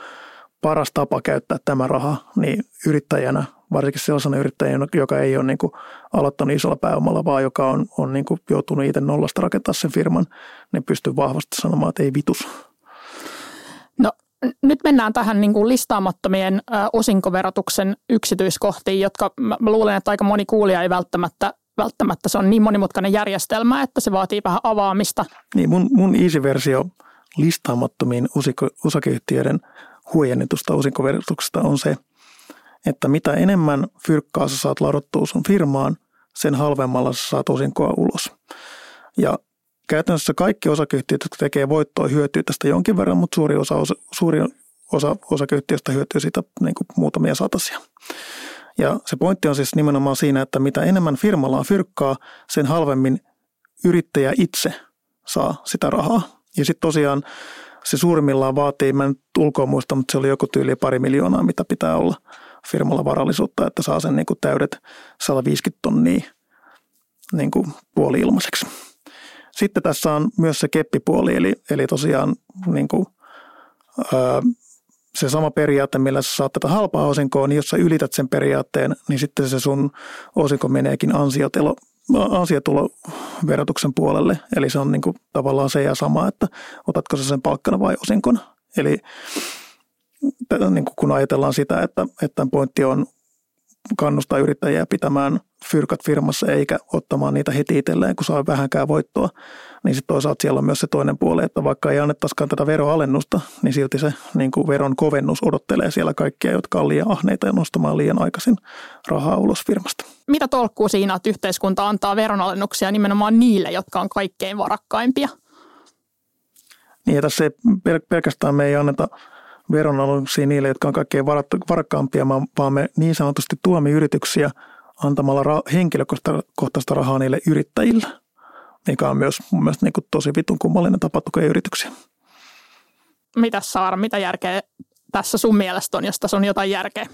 paras tapa käyttää tämä raha, niin yrittäjänä varsinkin sellaisena yrittäjänä, joka ei ole niin kuin aloittanut isolla pääomalla, vaan joka on, on niin kuin joutunut itse nollasta rakentaa sen firman, niin pystyy vahvasti sanomaan, että ei vitus. No nyt mennään tähän niin kuin listaamattomien osinkoverotuksen yksityiskohtiin, jotka mä luulen, että aika moni kuulija ei välttämättä välttämättä se on niin monimutkainen järjestelmä, että se vaatii vähän avaamista. Niin mun, mun easy-versio listaamattomiin osakeyhtiöiden huojennetusta osinkoverotuksesta on se, että mitä enemmän fyrkkaa sä saat ladottua sun firmaan, sen halvemmalla sä saat osinkoa ulos. Ja käytännössä kaikki osakeyhtiöt, jotka tekee voittoa, hyötyy tästä jonkin verran, mutta suuri osa, suuri osa osakeyhtiöistä hyötyy siitä niin kuin muutamia satasia. Ja se pointti on siis nimenomaan siinä, että mitä enemmän firmalla on fyrkkaa, sen halvemmin yrittäjä itse saa sitä rahaa. Ja sitten tosiaan se suurimmillaan vaatii, mä en ulkoa muista, mutta se oli joku tyyli pari miljoonaa, mitä pitää olla firmalla varallisuutta, että saa sen niin kuin täydet 150 tonnia niin kuin puoli ilmaiseksi. Sitten tässä on myös se keppipuoli, eli, eli tosiaan niin kuin, ää, se sama periaate, millä sä saat tätä halpaa osinkoa, niin jos sä ylität sen periaatteen, niin sitten se sun osinko meneekin ansiotelo, ansiotuloverotuksen puolelle. Eli se on niin kuin tavallaan se ja sama, että otatko sä sen palkkana vai osinkona. Eli niin kuin kun ajatellaan sitä, että, että pointti on kannustaa yrittäjiä pitämään fyrkat firmassa eikä ottamaan niitä heti itselleen, kun saa vähänkään voittoa. Niin sitten toisaalta siellä on myös se toinen puoli, että vaikka ei annettaisikaan tätä veroalennusta, niin silti se niin kuin veron kovennus odottelee siellä kaikkia, jotka on liian ahneita ja nostamaan liian aikaisin rahaa ulos firmasta. Mitä tolkkuu siinä, että yhteiskunta antaa veronalennuksia nimenomaan niille, jotka on kaikkein varakkaimpia? Niin ja tässä ei pelkästään me ei anneta veronalennuksia niille, jotka on kaikkein varakkaampia, vaan me niin sanotusti tuomme yrityksiä antamalla ra- henkilökohtaista rahaa niille yrittäjille, mikä on myös mun mielestä niin kuin tosi vitun kummallinen tapa tukea yrityksiä. Mitä Saara, mitä järkeä tässä sun mielestä on, jos tässä on jotain järkeä?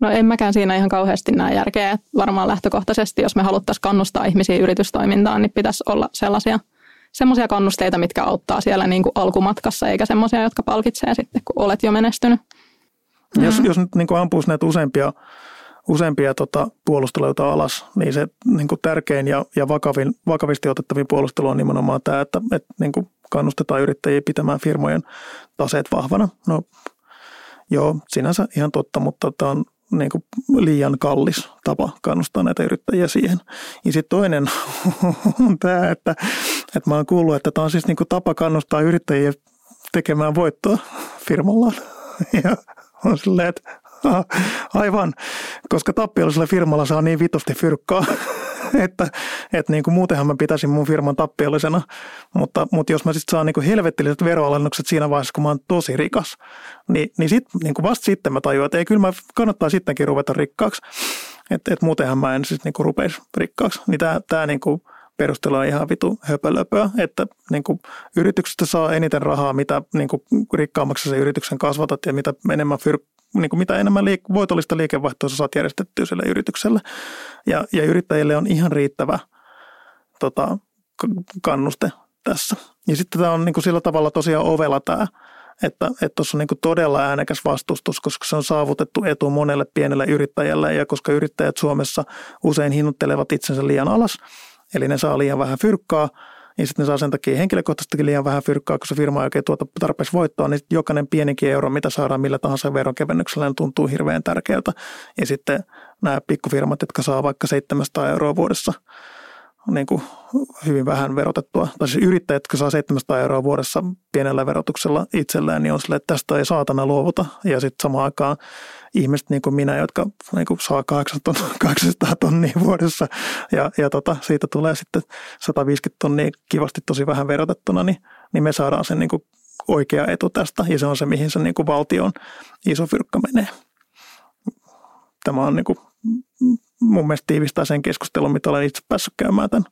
No en mäkään siinä ihan kauheasti näe järkeä. Varmaan lähtökohtaisesti, jos me haluttaisiin kannustaa ihmisiä yritystoimintaan, niin pitäisi olla sellaisia – semmoisia kannusteita, mitkä auttaa siellä niin kuin alkumatkassa, eikä semmoisia, jotka palkitsee sitten, kun olet jo menestynyt. Mm. Jos, jos nyt niin kuin ampuisi näitä useampia, useampia tota, puolusteluita alas, niin se niin kuin tärkein ja, ja vakavin, vakavisti otettavin puolustelu on nimenomaan tämä, että, että niin kuin kannustetaan yrittäjiä pitämään firmojen taseet vahvana. No joo, sinänsä ihan totta, mutta tämä on niin kuin liian kallis tapa kannustaa näitä yrittäjiä siihen. Ja sitten toinen on tämä, että, että mä oon kuullut, että tämä on siis niin kuin tapa kannustaa yrittäjiä tekemään voittoa firmallaan. Ja on silleen, että aivan, koska tappiollisella firmalla saa niin vitosti fyrkkaa, että, että niin kuin muutenhan mä pitäisin mun firman tappiollisena, mutta, mutta jos mä sitten saan niin kuin helvettilliset veroalennukset siinä vaiheessa, kun mä oon tosi rikas, niin, niin, sit, niin kuin vasta sitten mä tajuan, että ei kyllä mä kannattaa sittenkin ruveta rikkaaksi, että, että muutenhan mä en siis niin kuin rupeisi rikkaaksi. Niin tämä, tämä niin kuin perustelu on ihan vitu höpölöpöä, että niin kuin yrityksestä saa eniten rahaa, mitä niin kuin rikkaammaksi se yrityksen kasvatat ja mitä enemmän fyr- niin kuin mitä enemmän liik- voitollista liikevaihtoa saat järjestettyä sille yritykselle. Ja, ja yrittäjille on ihan riittävä tota, kannuste tässä. Ja sitten tämä on niin kuin sillä tavalla tosiaan ovella tämä, että tuossa on niin todella äänekäs vastustus, koska se on saavutettu etu monelle pienelle yrittäjälle ja koska yrittäjät Suomessa usein hinnoittelevat itsensä liian alas, eli ne saa liian vähän fyrkkaa, niin sitten ne saa sen takia henkilökohtaisesti liian vähän fyrkkaa, kun se firma ei oikein tuota tarpeeksi voittoa, niin jokainen pienikin euro, mitä saadaan millä tahansa veronkevennyksellä, niin tuntuu hirveän tärkeältä. Ja sitten nämä pikkufirmat, jotka saa vaikka 700 euroa vuodessa – niin kuin hyvin vähän verotettua. Tai siis yrittäjät, jotka saa 700 euroa vuodessa pienellä verotuksella itselleen, niin on sille, että tästä ei saatana luovuta. Ja sitten samaan aikaan ihmiset niin kuin minä, jotka niin kuin saa 800 tonnia vuodessa ja, ja tota, siitä tulee sitten 150 tonnia kivasti tosi vähän verotettuna, niin, niin me saadaan sen niin kuin oikea etu tästä ja se on se, mihin se niin kuin valtion iso fyrkka menee. Tämä on niin kuin mun mielestä tiivistää sen keskustelun, mitä olen itse päässyt käymään tämän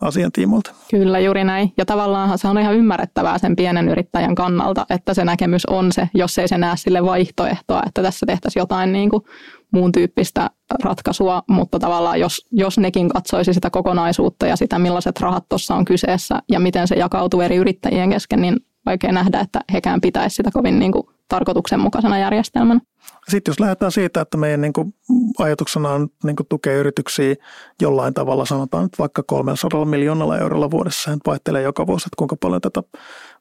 asian tiimolta. Kyllä, juuri näin. Ja tavallaan se on ihan ymmärrettävää sen pienen yrittäjän kannalta, että se näkemys on se, jos ei se näe sille vaihtoehtoa, että tässä tehtäisiin jotain niin kuin muun tyyppistä ratkaisua, mutta tavallaan jos, jos nekin katsoisi sitä kokonaisuutta ja sitä, millaiset rahat tuossa on kyseessä ja miten se jakautuu eri yrittäjien kesken, niin vaikea nähdä, että hekään pitäisi sitä kovin niin kuin tarkoituksenmukaisena järjestelmänä. Sitten jos lähdetään siitä, että meidän niin kuin ajatuksena on niin kuin tukea yrityksiä jollain tavalla, sanotaan nyt vaikka 300 miljoonalla eurolla vuodessa, se vaihtelee joka vuosi, että kuinka paljon tätä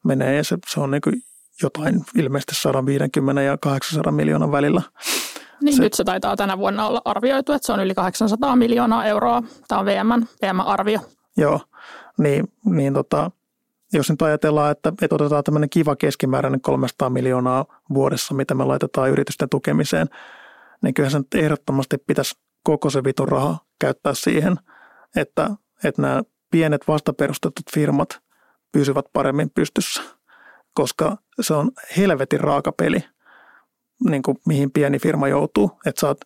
menee ja se, se on niin kuin jotain ilmeisesti 150 ja 800 miljoonan välillä. Niin se, nyt se taitaa tänä vuonna olla arvioitu, että se on yli 800 miljoonaa euroa. Tämä on VM, VM-arvio. Joo, niin, niin tota, jos nyt ajatellaan, että, että otetaan tämmöinen kiva keskimääräinen 300 miljoonaa vuodessa, mitä me laitetaan yritysten tukemiseen, niin kyllähän se nyt ehdottomasti pitäisi koko se vitun raha käyttää siihen, että, että nämä pienet vastaperustetut firmat pysyvät paremmin pystyssä, koska se on helvetin raaka peli, niin kuin mihin pieni firma joutuu. Että saat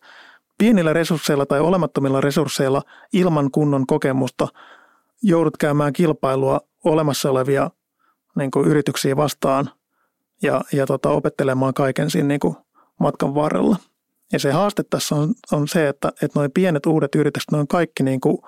pienillä resursseilla tai olemattomilla resursseilla ilman kunnon kokemusta joudut käymään kilpailua olemassa olevia niin kuin yrityksiä vastaan ja, ja tota, opettelemaan kaiken siinä niin kuin matkan varrella. Ja se haaste tässä on, on se, että, että noin pienet uudet yritykset, ne on kaikki niin kuin,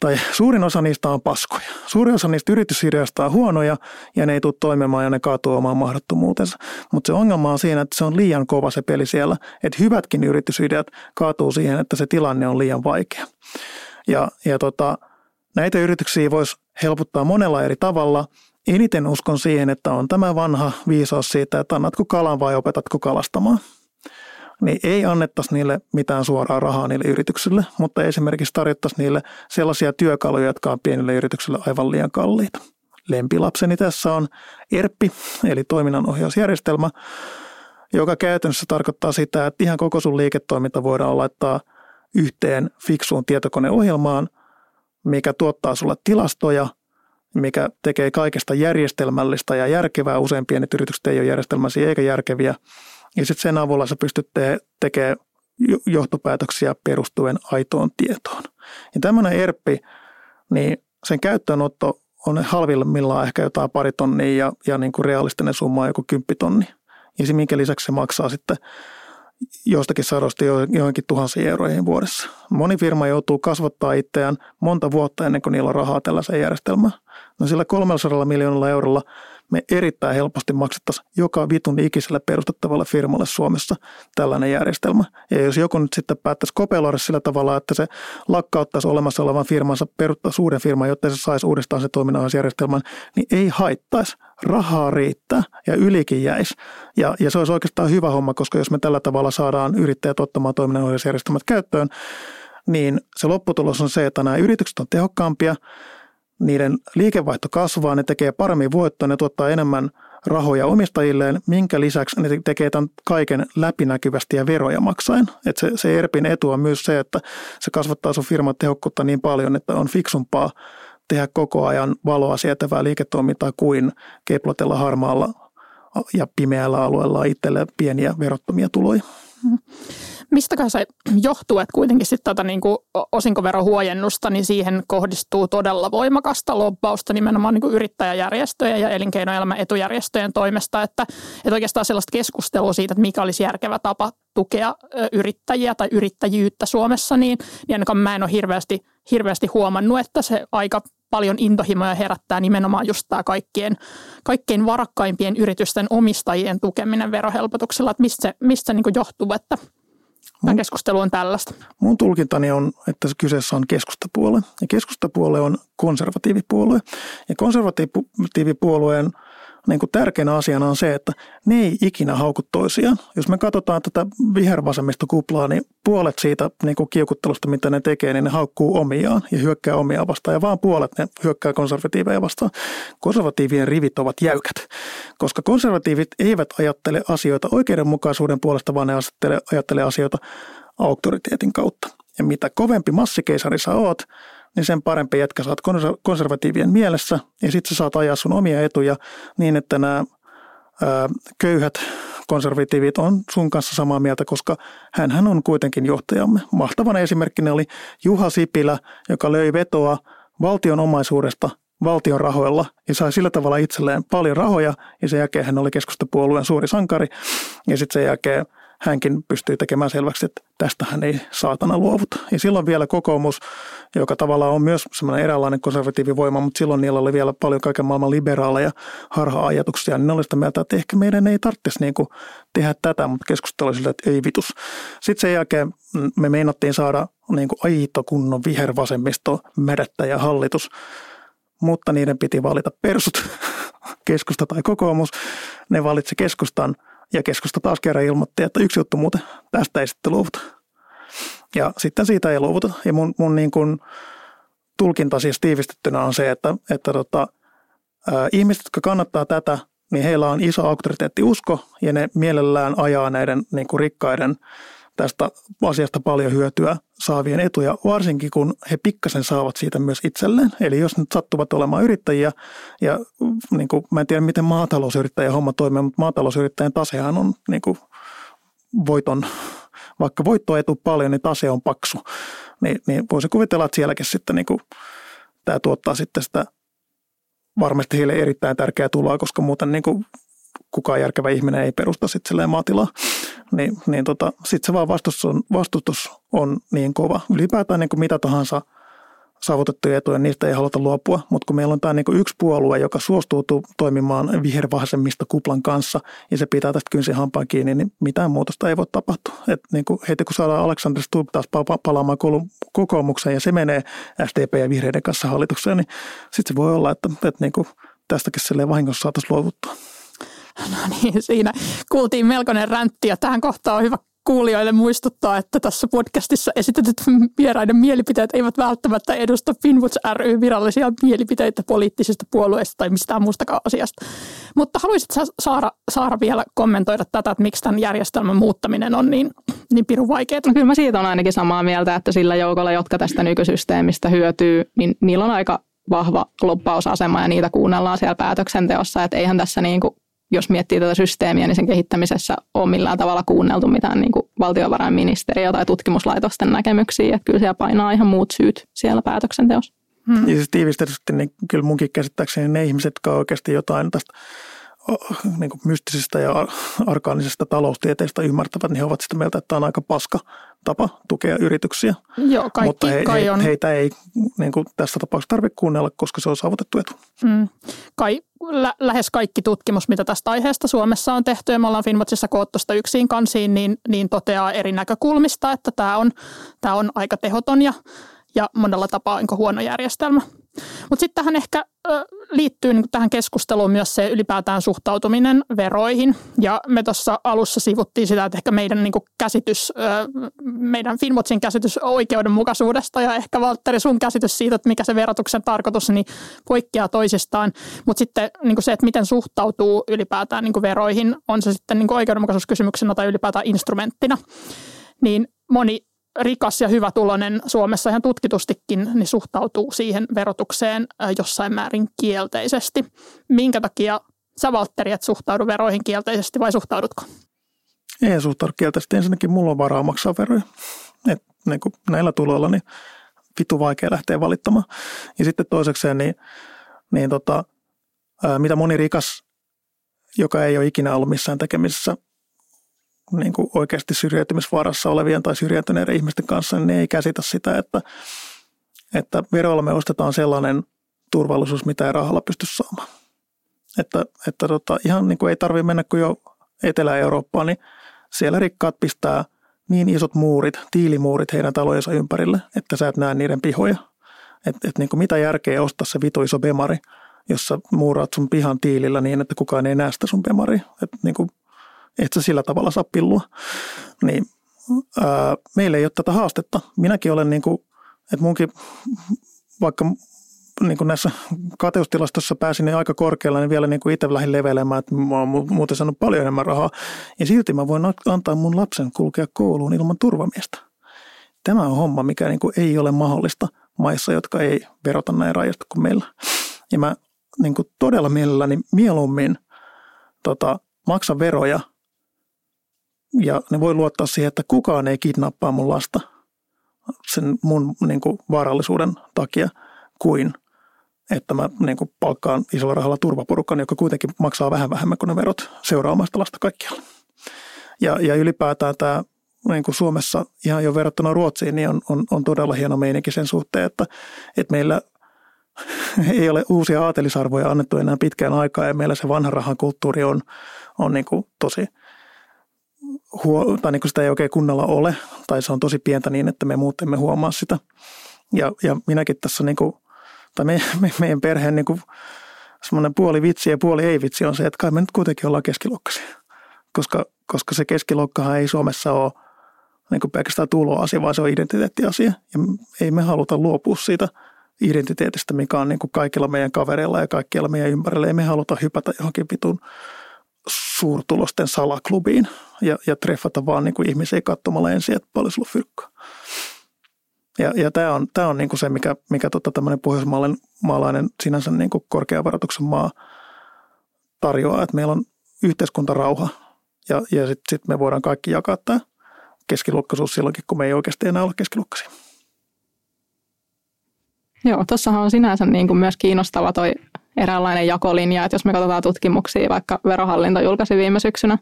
tai suurin osa niistä on paskoja. Suurin osa niistä yritysideoista on huonoja ja ne ei tule toimimaan ja ne kaatuu omaan mahdottomuutensa. Mutta se ongelma on siinä, että se on liian kova se peli siellä, että hyvätkin yritysideat kaatuu siihen, että se tilanne on liian vaikea. Ja, ja tota, näitä yrityksiä voisi helpottaa monella eri tavalla. Eniten uskon siihen, että on tämä vanha viisaus siitä, että annatko kalan vai opetatko kalastamaan. Niin ei annettaisi niille mitään suoraa rahaa niille yrityksille, mutta esimerkiksi tarjottaisiin niille sellaisia työkaluja, jotka on pienille yrityksille aivan liian kalliita. Lempilapseni tässä on ERPI, eli toiminnanohjausjärjestelmä, joka käytännössä tarkoittaa sitä, että ihan koko sun liiketoiminta voidaan laittaa yhteen fiksuun tietokoneohjelmaan – mikä tuottaa sulle tilastoja, mikä tekee kaikesta järjestelmällistä ja järkevää. Usein pienet yritykset ei ole järjestelmällisiä eikä järkeviä. Ja sitten sen avulla sä pystyt te- tekemään johtopäätöksiä perustuen aitoon tietoon. Ja tämmöinen ERPI, niin sen käyttöönotto on halvimmillaan ehkä jotain pari tonnia ja, ja niin kuin realistinen summa on joku kymppitonni. Ja se, minkä lisäksi se maksaa sitten jostakin sadosta johonkin tuhansiin euroihin vuodessa. Moni firma joutuu kasvattaa itseään monta vuotta ennen kuin niillä on rahaa tällaiseen järjestelmään. No sillä 300 miljoonalla eurolla me erittäin helposti maksettaisiin joka vitun ikiselle perustettavalle firmalle Suomessa tällainen järjestelmä. Ja jos joku nyt sitten päättäisi kopeloida sillä tavalla, että se lakkauttaisi olemassa olevan firmansa, peruttaa suuren firman, jotta se saisi uudestaan se toiminnanohjausjärjestelmän, niin ei haittaisi. Rahaa riittää ja ylikin jäisi. Ja, ja se olisi oikeastaan hyvä homma, koska jos me tällä tavalla saadaan yrittäjät ottamaan toiminnanohjausjärjestelmät käyttöön, niin se lopputulos on se, että nämä yritykset on tehokkaampia, niiden liikevaihto kasvaa, ne tekee paremmin voittoa, ne tuottaa enemmän rahoja omistajilleen, minkä lisäksi ne tekee tämän kaiken läpinäkyvästi ja veroja maksaen. Et se, se ERPin etu on myös se, että se kasvattaa sun firman tehokkuutta niin paljon, että on fiksumpaa tehdä koko ajan valoa sietävää liiketoimintaa kuin keplotella harmaalla ja pimeällä alueella itselle pieniä verottomia tuloja. Mistäkään se johtuu, että kuitenkin sitten tätä niin kuin osinkoverohuojennusta, niin siihen kohdistuu todella voimakasta lobbausta nimenomaan niin kuin yrittäjäjärjestöjen ja elinkeinoelämän etujärjestöjen toimesta, että, että oikeastaan sellaista keskustelua siitä, että mikä olisi järkevä tapa tukea yrittäjiä tai yrittäjyyttä Suomessa, niin, niin ainakaan mä en ole hirveästi, hirveästi huomannut, että se aika paljon intohimoja herättää nimenomaan just tämä kaikkien, kaikkein varakkaimpien yritysten omistajien tukeminen verohelpotuksella, että mistä se, mistä se niin johtuu, että Tämä keskustelu on tällaista. Mun tulkintani on, että kyseessä on keskustapuolue. Ja keskustapuolue on konservatiivipuolue. Ja konservatiivipuolueen niin kuin tärkeänä asiana on se, että ne ei ikinä hauku toisiaan. Jos me katsotaan tätä vihervasemmista kuplaa, niin puolet siitä niin kuin kiukuttelusta, mitä ne tekee, niin ne haukkuu omiaan ja hyökkää omiaan vastaan. Ja vaan puolet ne hyökkää konservatiiveja vastaan. Konservatiivien rivit ovat jäykät, koska konservatiivit eivät ajattele asioita oikeudenmukaisuuden puolesta, vaan ne ajattele asioita auktoriteetin kautta. Ja mitä kovempi massikeisari sä oot, niin sen parempi jätkä saat konservatiivien mielessä ja sitten sä saat ajaa sun omia etuja niin, että nämä köyhät konservatiivit on sun kanssa samaa mieltä, koska hän on kuitenkin johtajamme. Mahtavana esimerkkinä oli Juha Sipilä, joka löi vetoa valtion omaisuudesta valtion rahoilla ja sai sillä tavalla itselleen paljon rahoja ja sen jälkeen hän oli keskustapuolueen suuri sankari ja sitten sen jälkeen – hänkin pystyy tekemään selväksi, että tästä hän ei saatana luovuta. Ja silloin vielä kokoomus, joka tavallaan on myös semmoinen eräänlainen konservatiivivoima, mutta silloin niillä oli vielä paljon kaiken maailman liberaaleja harha-ajatuksia, niin ne oli sitä mieltä, että ehkä meidän ei tarvitsisi niin kuin tehdä tätä, mutta keskustelu sillä, että ei vitus. Sitten sen jälkeen me meinattiin saada niin kuin aito kunnon vihervasemmisto, mädättäjä hallitus, mutta niiden piti valita persut keskusta tai kokoomus. Ne valitsi keskustan ja keskusta taas kerran ilmoitti, että yksi juttu muuten, tästä ei sitten luovuta. Ja sitten siitä ei luovuta. Ja mun, mun niin kuin tulkinta siis tiivistettynä on se, että, että tota, ää, ihmiset, jotka kannattaa tätä, niin heillä on iso auktoriteettiusko ja ne mielellään ajaa näiden niin kuin rikkaiden tästä asiasta paljon hyötyä saavien etuja, varsinkin kun he pikkasen saavat siitä myös itselleen. Eli jos nyt sattuvat olemaan yrittäjiä, ja niin kuin, mä en tiedä miten maatalousyrittäjä homma toimii, mutta maatalousyrittäjän tasehan on niin kuin voiton, vaikka voittoa ei tule paljon, niin tase on paksu. Niin, niin voisi kuvitella, että sielläkin sitten niin kuin, tämä tuottaa sitten sitä varmasti heille erittäin tärkeää tuloa, koska muuten niin kuin kukaan järkevä ihminen ei perusta sitten maatilaa, niin, niin tota, sitten se vaan vastustus on, vastustus on niin kova. Ylipäätään niin kuin mitä tahansa saavutettuja etuja, niistä ei haluta luopua, mutta kun meillä on tämä niin yksi puolue, joka suostuu toimimaan vihervahasemmista kuplan kanssa ja se pitää tästä kynsin hampaan kiinni, niin mitään muutosta ei voi tapahtua. Et niin kuin heti kun saadaan Alexander Stubb taas palaamaan kokoomukseen ja se menee SDP ja vihreiden kanssa hallitukseen, niin sitten se voi olla, että, että niin kuin tästäkin vahingossa saataisiin luovuttaa. No niin, siinä kuultiin melkoinen räntti ja tähän kohtaan on hyvä kuulijoille muistuttaa, että tässä podcastissa esitetyt vieraiden mielipiteet eivät välttämättä edusta Finwoods ry virallisia mielipiteitä poliittisista puolueista tai mistään muustakaan asiasta. Mutta haluaisit Saara, Saara vielä kommentoida tätä, että miksi tämän järjestelmän muuttaminen on niin, niin pirun vaikeaa? No kyllä mä siitä on ainakin samaa mieltä, että sillä joukolla, jotka tästä nykysysteemistä hyötyy, niin niillä on aika vahva loppausasema ja niitä kuunnellaan siellä päätöksenteossa, että eihän tässä niin kuin jos miettii tätä systeemiä, niin sen kehittämisessä on millään tavalla kuunneltu mitään niin kuin valtiovarainministeriö tai tutkimuslaitosten näkemyksiä. Että kyllä siellä painaa ihan muut syyt siellä päätöksenteossa. Hmm. Ja siis tiivistetysti, niin kyllä munkin käsittääkseni ne ihmiset, jotka oikeasti jotain tästä niin kuin mystisistä ja arkaanisesta taloustieteistä ymmärtävät, niin he ovat sitä mieltä, että tämä on aika paska tapa tukea yrityksiä. Joo, kaikki, Mutta he, kai he, on... heitä ei niin kuin tässä tapauksessa tarvitse kuunnella, koska se on saavutettu etu. Mm. Kai, lä- lähes kaikki tutkimus, mitä tästä aiheesta Suomessa on tehty, ja me ollaan Finwatchissa koottosta yksin kansiin, niin, niin toteaa eri näkökulmista, että tämä on, tämä on aika tehoton ja, ja monella tapaa huono järjestelmä. Mutta sitten tähän ehkä liittyy niin tähän keskusteluun myös se ylipäätään suhtautuminen veroihin. Ja me tuossa alussa sivuttiin sitä, että ehkä meidän niin käsitys, meidän Finwatchin käsitys oikeudenmukaisuudesta ja ehkä Valtteri sun käsitys siitä, että mikä se verotuksen tarkoitus, niin poikkeaa toisistaan. Mutta sitten niin se, että miten suhtautuu ylipäätään niin veroihin, on se sitten niin oikeudenmukaisuuskysymyksenä tai ylipäätään instrumenttina, niin moni rikas ja hyvä tulonen Suomessa ihan tutkitustikin niin suhtautuu siihen verotukseen jossain määrin kielteisesti. Minkä takia sä Valtteri et suhtaudu veroihin kielteisesti vai suhtaudutko? Ei suhtaudu kielteisesti. Ensinnäkin mulla on varaa maksaa veroja. Et niin kuin näillä tuloilla niin vitu vaikea lähteä valittamaan. Ja sitten toisekseen, niin, niin tota, mitä moni rikas, joka ei ole ikinä ollut missään tekemisessä niin kuin oikeasti syrjäytymisvaarassa olevien tai syrjäytyneiden ihmisten kanssa, niin ne ei käsitä sitä, että, että veroilla me ostetaan sellainen turvallisuus, mitä ei rahalla pysty saamaan. Että, että tota, ihan niin kuin ei tarvitse mennä kuin jo Etelä-Eurooppaan, niin siellä rikkaat pistää niin isot muurit, tiilimuurit heidän talojensa ympärille, että sä et näe niiden pihoja. Että et niin kuin mitä järkeä ostaa se vitu iso bemari, jossa muuraat sun pihan tiilillä niin, että kukaan ei näe sitä sun bemari. Että niin kuin et sä sillä tavalla saa pillua. Niin ää, meillä ei ole tätä haastetta. Minäkin olen niin kuin, että munkin, vaikka niin kuin näissä kateustilastossa pääsin niin aika korkealla, niin vielä niin kuin itse lähdin levelemään, että mä oon muuten saanut paljon enemmän rahaa. Ja silti mä voin antaa mun lapsen kulkea kouluun ilman turvamiestä. Tämä on homma, mikä niin kuin ei ole mahdollista maissa, jotka ei verota näin rajasta kuin meillä. Ja mä niin kuin todella mielelläni mieluummin tota, maksa veroja – ja ne voi luottaa siihen, että kukaan ei kidnappaa mun lasta sen mun niin kuin, vaarallisuuden takia kuin että mä niin kuin, palkkaan isolla rahalla turvaporukan, joka kuitenkin maksaa vähän vähemmän kuin ne verot seuraamasta lasta kaikkialla. Ja, ja ylipäätään tämä niin kuin Suomessa ihan jo verrattuna Ruotsiin, niin on, on, on todella hieno meininki sen suhteen, että, että meillä ei ole uusia aatelisarvoja annettu enää pitkään aikaa ja meillä se vanha rahan kulttuuri on, on niin kuin tosi – huo, tai niin kuin sitä ei oikein kunnolla ole, tai se on tosi pientä niin, että me muut emme huomaa sitä. Ja, ja minäkin tässä, niin kuin, tai me, me, meidän perheen niin kuin semmoinen puoli vitsi ja puoli ei vitsi on se, että kai me nyt kuitenkin ollaan keskiluokkaisia. Koska, koska se keskiluokkahan ei Suomessa ole niin kuin pelkästään tuloasia, vaan se on identiteettiasia. Ja ei me haluta luopua siitä identiteetistä, mikä on niin kuin kaikilla meidän kavereilla ja kaikkialla meidän ympärillä. Ei me haluta hypätä johonkin vitun suurtulosten salaklubiin ja, ja treffata vaan niin kuin ihmisiä katsomalla ensin, että paljon sulla fyrkkaa. Ja, ja tämä on, tämä on niin kuin se, mikä, mikä tota tämmöinen pohjoismaalainen sinänsä niin kuin korkeavaroituksen maa tarjoaa, että meillä on yhteiskuntarauha ja, ja sitten sit me voidaan kaikki jakaa tämä keskiluokkaisuus silloinkin, kun me ei oikeasti enää ole keskiluokkaisia. Joo, tuossahan on sinänsä niin kuin myös kiinnostava toi eräänlainen jakolinja, että jos me katsotaan tutkimuksia, vaikka verohallinto julkaisi viime syksynä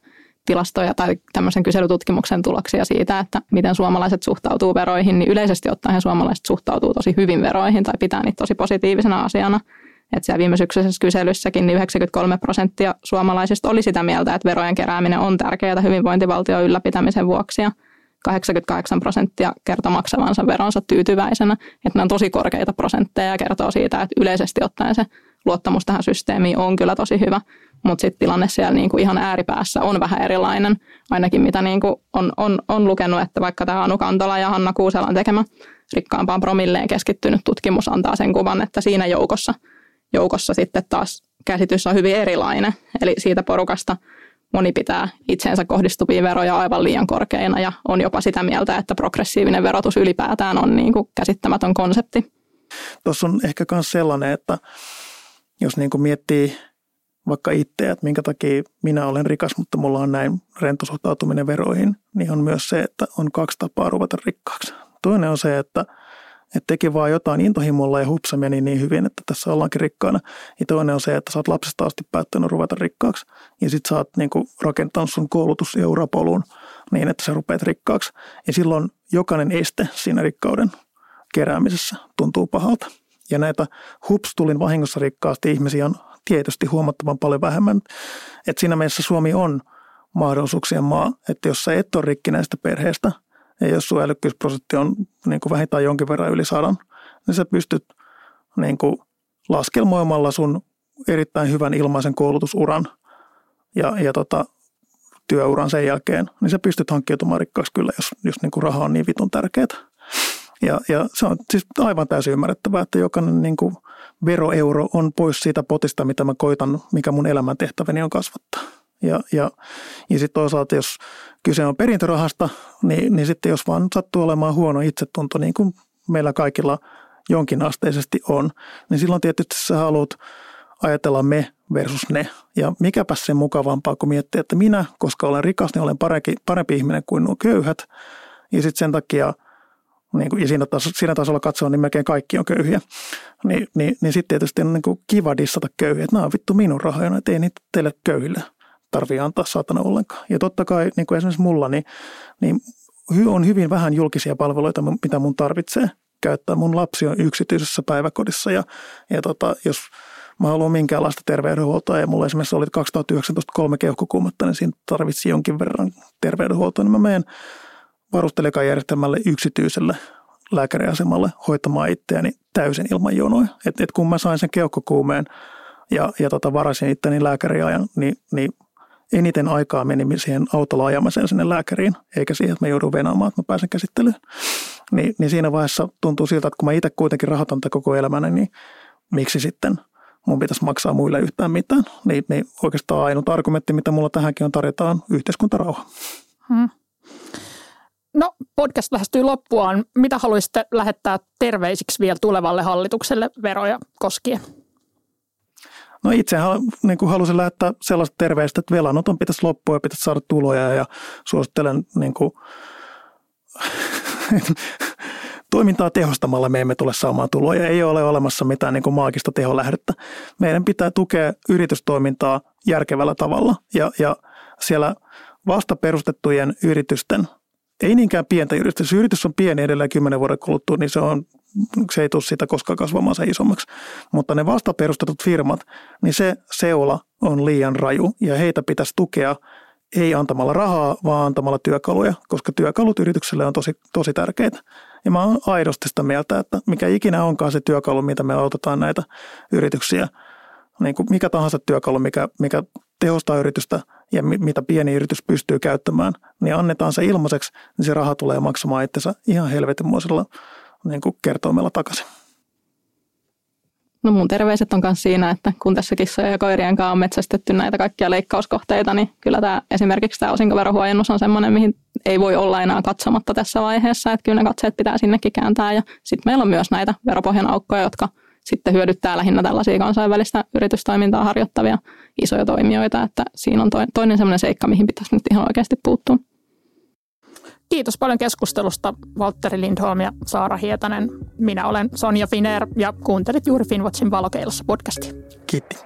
tilastoja tai tämmöisen kyselytutkimuksen tuloksia siitä, että miten suomalaiset suhtautuu veroihin, niin yleisesti ottaen suomalaiset suhtautuu tosi hyvin veroihin tai pitää niitä tosi positiivisena asiana. Että siellä viime syksyisessä kyselyssäkin niin 93 prosenttia suomalaisista oli sitä mieltä, että verojen kerääminen on tärkeää hyvinvointivaltion ylläpitämisen vuoksi. Ja 88 prosenttia kertoo maksavansa veronsa tyytyväisenä. Että ne on tosi korkeita prosentteja ja kertoo siitä, että yleisesti ottaen se luottamus tähän systeemiin on kyllä tosi hyvä. Mutta sitten tilanne siellä niinku ihan ääripäässä on vähän erilainen, ainakin mitä niinku on, on, on lukenut, että vaikka tämä Anu Kantola ja Hanna Kuuselan tekemä rikkaampaan promilleen keskittynyt tutkimus antaa sen kuvan, että siinä joukossa, joukossa sitten taas käsitys on hyvin erilainen. Eli siitä porukasta – moni pitää itseensä kohdistuvia veroja aivan liian korkeina ja on jopa sitä mieltä, että progressiivinen verotus ylipäätään on niin kuin käsittämätön konsepti. Tuossa on ehkä myös sellainen, että jos niin kuin miettii vaikka itse, että minkä takia minä olen rikas, mutta mulla on näin rento suhtautuminen veroihin, niin on myös se, että on kaksi tapaa ruveta rikkaaksi. Toinen on se, että – että teki vaan jotain intohimolla ja hupsa meni niin hyvin, että tässä ollaankin rikkaana. Ja toinen on se, että sä oot lapsesta asti päättänyt ruveta rikkaaksi ja sit sä oot niin kuin rakentanut sun koulutus- ja urapolun niin, että sä rupeat rikkaaksi. Ja silloin jokainen este siinä rikkauden keräämisessä tuntuu pahalta. Ja näitä hups tulin vahingossa rikkaasti ihmisiä on tietysti huomattavan paljon vähemmän. Että siinä mielessä Suomi on mahdollisuuksien maa, että jos sä et ole rikkinäistä perheestä – ja jos sun älykkyysprosentti on niin kuin vähintään jonkin verran yli sadan, niin sä pystyt niin kuin laskelmoimalla sun erittäin hyvän ilmaisen koulutusuran ja, ja tota, työuran sen jälkeen, niin sä pystyt hankkiutumaan rikkaaksi kyllä, jos, jos niin kuin raha on niin vitun tärkeää. Ja, ja se on siis aivan täysin ymmärrettävää, että jokainen niin kuin veroeuro on pois siitä potista, mitä mä koitan, mikä mun elämäntehtäväni on kasvattaa. Ja, ja, ja sitten toisaalta, jos kyse on perintörahasta, niin, niin sitten jos vaan sattuu olemaan huono itsetunto, niin kuin meillä kaikilla jonkinasteisesti on, niin silloin tietysti sä haluat ajatella me versus ne. Ja mikäpä se mukavampaa kuin miettiä, että minä, koska olen rikas, niin olen parempi, parempi ihminen kuin nuo köyhät. Ja sitten sen takia, niin kuin, ja siinä, taso, siinä tasolla katsoa, niin melkein kaikki on köyhiä. Ni, niin, niin sitten tietysti on niin kuin kiva dissata köyhiä, että nämä on vittu minun rahoja, että ei niitä teille köyhille tarvii antaa saatana ollenkaan. Ja totta kai niin kuin esimerkiksi mulla, niin, niin on hyvin vähän julkisia palveluita, mitä mun tarvitsee käyttää. Mun lapsi on yksityisessä päiväkodissa ja, ja tota, jos mä haluan minkäänlaista terveydenhuoltoa ja mulla esimerkiksi oli 2019 kolme keuhkokuumetta, niin siinä tarvitsi jonkin verran terveydenhuoltoa, niin mä menen varustelijakajärjestelmälle yksityiselle lääkäriasemalle hoitamaan itseäni täysin ilman jonoja. Et, et kun mä sain sen keuhkokuumeen ja, ja tota, varasin itteni lääkäriajan, niin, niin eniten aikaa meni siihen autolla ajamiseen sinne lääkäriin, eikä siihen, että mä joudun venaamaan, että mä pääsen käsittelyyn. Ni, niin siinä vaiheessa tuntuu siltä, että kun mä itse kuitenkin rahoitan tätä koko elämänä, niin miksi sitten mun pitäisi maksaa muille yhtään mitään. Niin, niin oikeastaan ainut argumentti, mitä mulla tähänkin on tarjota, on yhteiskuntarauha. Hmm. No podcast lähestyy loppuaan. Mitä haluaisitte lähettää terveisiksi vielä tulevalle hallitukselle veroja koskien? No itse niin kuin halusin lähettää sellaista terveistä, että velanoton pitäisi loppua ja pitäisi saada tuloja ja suosittelen niin kuin, toimintaa tehostamalla me emme tule saamaan tuloja. Ei ole olemassa mitään niin kuin maagista teholähdettä. Meidän pitää tukea yritystoimintaa järkevällä tavalla ja, ja siellä vasta perustettujen yritysten, ei niinkään pientä yritystä. Jos yritys on pieni edelleen kymmenen vuoden kuluttua, niin se on se ei tule sitä koskaan kasvamaan se isommaksi. Mutta ne vasta perustetut firmat, niin se seula on liian raju ja heitä pitäisi tukea ei antamalla rahaa, vaan antamalla työkaluja, koska työkalut yritykselle on tosi, tosi tärkeitä. Ja mä oon aidosti sitä mieltä, että mikä ikinä onkaan se työkalu, mitä me autetaan näitä yrityksiä niin kuin mikä tahansa työkalu, mikä, mikä tehostaa yritystä ja mi, mitä pieni yritys pystyy käyttämään, niin annetaan se ilmaiseksi, niin se raha tulee maksamaan itsensä ihan helvetinmoisella niin kuin kertoimella takaisin. No mun terveiset on myös siinä, että kun tässä kissojen ja koirien kanssa on metsästetty näitä kaikkia leikkauskohteita, niin kyllä tämä esimerkiksi tämä osinkoverohuojennus on sellainen, mihin ei voi olla enää katsomatta tässä vaiheessa, että kyllä ne katseet pitää sinnekin kääntää. Ja sitten meillä on myös näitä veropohjan aukkoja, jotka sitten hyödyttää lähinnä tällaisia kansainvälistä yritystoimintaa harjoittavia isoja toimijoita, että siinä on toinen sellainen seikka, mihin pitäisi nyt ihan oikeasti puuttua. Kiitos paljon keskustelusta Valtteri Lindholm ja Saara Hietanen. Minä olen Sonja Finer ja kuuntelit juuri Finwatchin Valokeilossa podcastia. Kiitti.